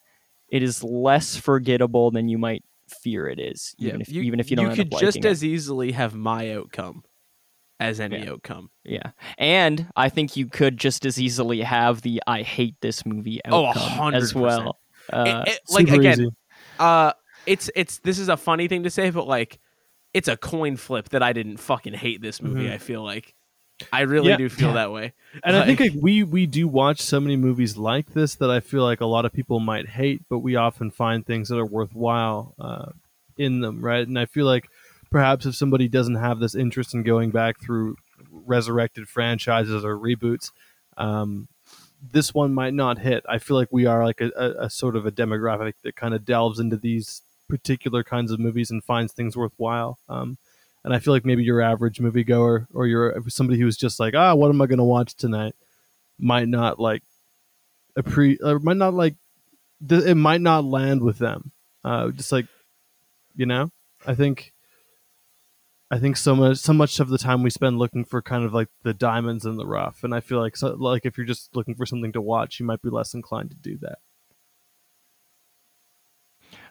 it is less forgettable than you might fear it is. Even if you, even if you don't You could just it. as easily have my outcome. As any Yeah. outcome. Yeah, and I think you could just as easily have the "I hate this movie" Oh, a outcome hundred as well. Uh, It- it- like Super again, easy. uh, it's it's this is a funny thing to say, but like, it's a coin flip that I didn't fucking hate this movie. Mhm. I feel like I really Yeah. do feel [LAUGHS] that way. And I think Like- like, we we do watch so many movies like this that I feel like a lot of people might hate, but we often find things that are worthwhile uh, in them, right? And I feel like perhaps if somebody doesn't have this interest in going back through resurrected franchises or reboots, um, this one might not hit. I feel like we are like a, a, a sort of a demographic that kind of delves into these particular kinds of movies and finds things worthwhile. Um, and I feel like maybe your average moviegoer or you're somebody who's just like, ah, what am I going to watch tonight? Might not like appre- or might not like th- it might not land with them. Uh, just like you know, I think I think so much so much of the time we spend looking for kind of like the diamonds in the rough, and I feel like so, like if you're just looking for something to watch, you might be less inclined to do that.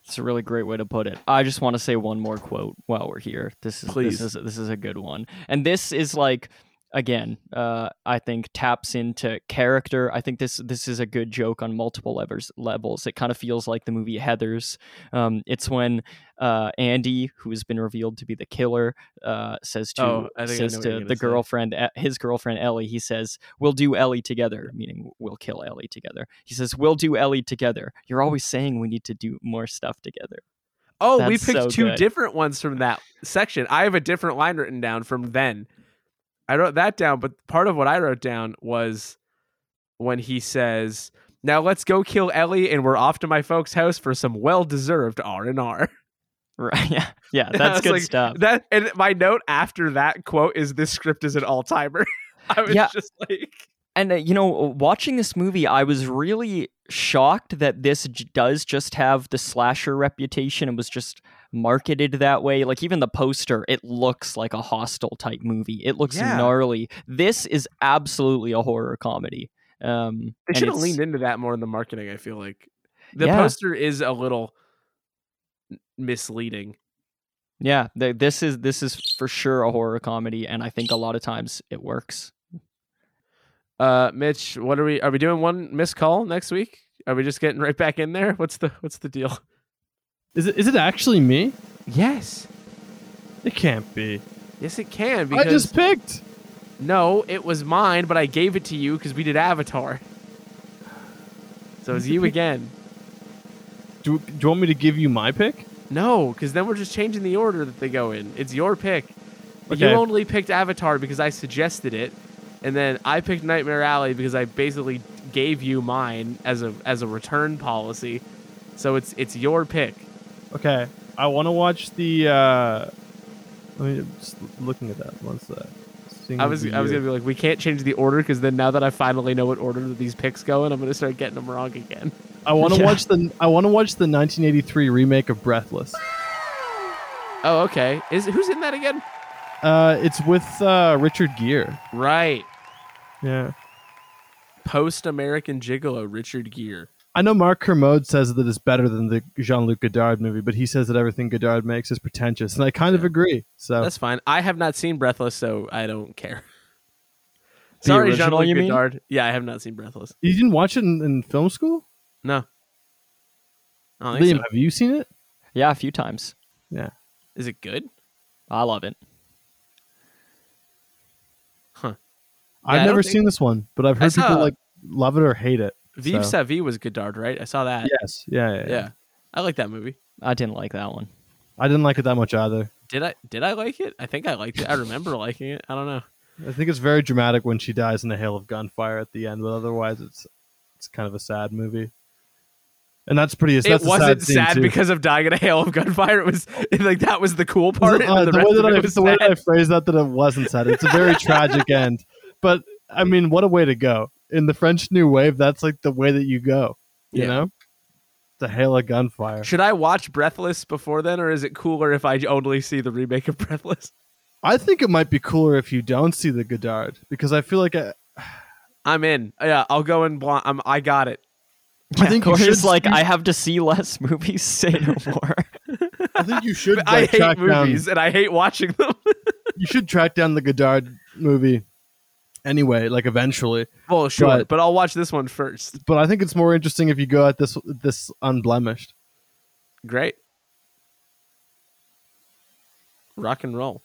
It's a really great way to put it. I just want to say one more quote while we're here. This is Please. this is this is a good one. And this is like again, uh, I think taps into character. I think this this is a good joke on multiple levels. Levels. It kind of feels like the movie Heathers. Um, it's when uh, Andy, who has been revealed to be the killer, uh, says to Oh, I think I says know what you're to the say. girlfriend, his girlfriend Ellie. He says, "We'll do Ellie together," meaning we'll kill Ellie together. He says, "We'll do Ellie together." You're always saying we need to do more stuff together. Oh, we picked so two good. different ones from that section. I have a different line written down from then. I wrote that down, but part of what I wrote down was when he says, "Now let's go kill Ellie, and we're off to my folks' house for some well-deserved R and R." Right? [LAUGHS] Yeah, yeah, [LAUGHS] that's good like, stuff. That and my note after that quote is, "This script is an all-timer." [LAUGHS] I was Yeah. just like, And uh, you know, watching this movie, I was really shocked that this j- does just have the slasher reputation. It was just marketed that way. Like even the poster, it looks like a Hostel type movie. It looks Yeah. gnarly. This is absolutely a horror comedy. Um, they should have leaned into that more in the marketing. I feel like the Yeah. poster is a little misleading. Yeah, th- this is this is for sure a horror comedy, and I think a lot of times it works. Uh, Mitch, what are we? Are we doing one missed call next week? Are we just getting right back in there? What's the What's the deal? Is it is it actually me? Yes, It can't be. yes, it can I just picked. no, it was mine, but I gave it to you because we did Avatar. So it's you again. Do, do you want me to give you my pick? No, because then we're just changing the order that they go in. It's your pick. You only picked Avatar because I suggested it, and then I picked Nightmare Alley because I basically gave you mine as a as a return policy. So it's it's your pick. Okay, I want to watch the. Uh, let me just looking at that. What's that? Sing I was I was gonna be like, we can't change the order because then now that I finally know what order that these picks go in, I'm gonna start getting them wrong again. I want to [LAUGHS] Yeah. watch the. I want to watch the 1983 remake of Breathless. Oh, okay. Is who's in that again? Uh, it's with uh, Richard Gere. Right. Yeah, Post American Gigolo, Richard Gere. I know Mark Kermode says that it's better than the Jean-Luc Godard movie, but he says that everything Godard makes is pretentious, and I kind of agree. So That's fine. I have not seen Breathless, so I don't care. The Sorry, original, Jean-Luc you mean? Godard. Yeah, I have not seen Breathless. you didn't watch it in, in film school, No. I don't think Liam? so. Have you seen it? Yeah, a few times. Yeah. Is it good? I love it. Huh. I've never don't seen this one, but I've I heard people saw- like love it or hate it. Vive So- sa vie was Godard, right? I saw that. Yes. Yeah, yeah, Yeah. yeah. I like that movie. I didn't like that one. I didn't like it that much either. Did I did I like it? I think I liked it. I remember [LAUGHS] liking it. I don't know. I think it's very dramatic when she dies in a hail of gunfire at the end, but otherwise it's it's kind of a sad movie. And that's pretty. That's it wasn't sad, scene, sad because of dying in a hail of gunfire. It was like that was the cool part. Uh, the, the way that I it was the way that I phrased that that it wasn't sad. It's a very [LAUGHS] tragic end, but I mean, what a way to go in the French New Wave. That's like the way that you go. You Yeah. know, the hail of gunfire. Should I watch Breathless before then, or is it cooler if I only see the remake of Breathless? I think it might be cooler if you don't see the Godard because I feel like I, I'm in. Yeah, I'll go in blind. I'm, I got it. I think you Corey's should like, I have to see less [LAUGHS] movies. Say no [LAUGHS] more. I think you should. I hate track down- movies and I hate watching them. [LAUGHS] you should track down the Godard movie anyway, like eventually. Well, sure, But- but I'll watch this one first. But I think it's more interesting if you go at this this unblemished. Great. Rock and roll.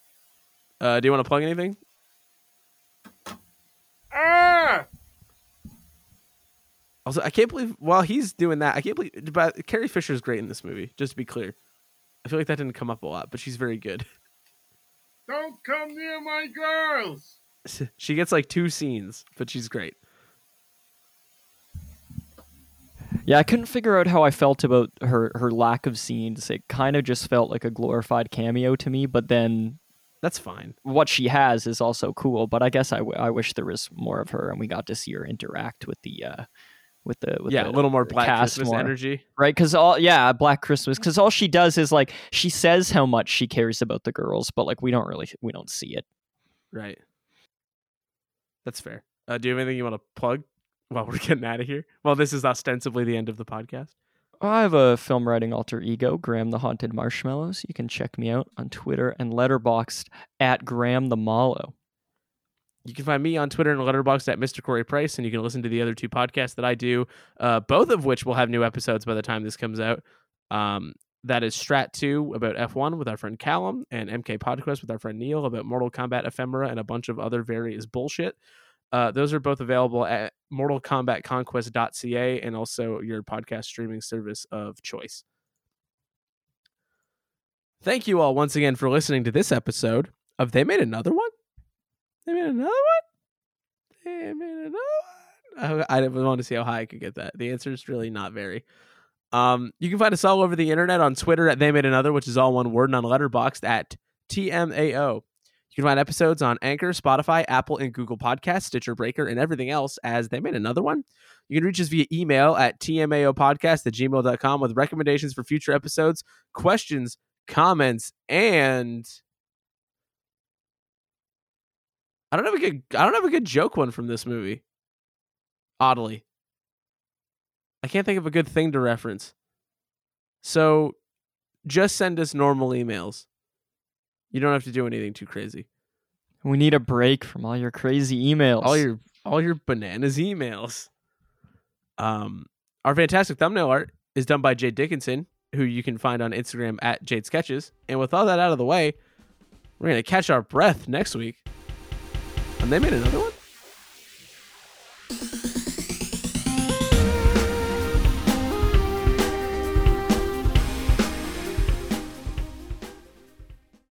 Uh, do you want to plug anything? Also, I can't believe while he's doing that, I can't believe. But Carrie Fisher is great in this movie. Just to be clear, I feel like that didn't come up a lot, but she's very good. Don't come near my girls. [LAUGHS] she gets like two scenes, but she's great. Yeah, I couldn't figure out how I felt about her her lack of scenes. It kind of just felt like a glorified cameo to me. But then That's fine. what she has is also cool. But I guess I, w- I wish there was more of her and we got to see her interact with the uh with the with yeah, the a little more Black Christmas more. energy. right? Because all yeah, Black Christmas. Because all she does is like she says how much she cares about the girls, but like we don't really we don't see it. Right. That's fair. Uh, do you have anything you want to plug while we're [LAUGHS] getting out of here? Well, this is ostensibly the end of the podcast. I have a film writing alter ego, Graham the Haunted Marshmallows. You can check me out on Twitter and Letterboxd at Graham the Mallow. You can find me on Twitter and Letterboxd at Mr. Corey Price, and you can listen to the other two podcasts that I do, uh, both of which will have new episodes by the time this comes out. Um, that is Strat 2 about F1 with our friend Callum, and MK Podcast with our friend Neil about Mortal Kombat ephemera and a bunch of other various bullshit. Uh, those are both available at mortalkombatconquest.ca and also your podcast streaming service of choice. Thank you all once again for listening to this episode of They Made Another One. They made another one. They made another one. I, I want to see how high I could get that. The answer is really not very. Um, you can find us all over the internet on Twitter at They Made Another, which is all one word, and on at TMAO. You can find episodes on Anchor, Spotify, Apple, and Google Podcasts, Stitcher Breaker, and everything else as They Made Another One. You can reach us via email at tmaopodcast at gmail.com with recommendations for future episodes, questions, comments, and I don't have a good I don't have a good joke one from this movie. Oddly. I can't think of a good thing to reference. So just send us normal emails. You don't have to do anything too crazy. We need a break from all your crazy emails. All your all your bananas emails. Um our fantastic thumbnail art is done by Jade Dickinson, who you can find on Instagram at Jade Sketches. And with all that out of the way, we're gonna catch our breath next week. And they made another one?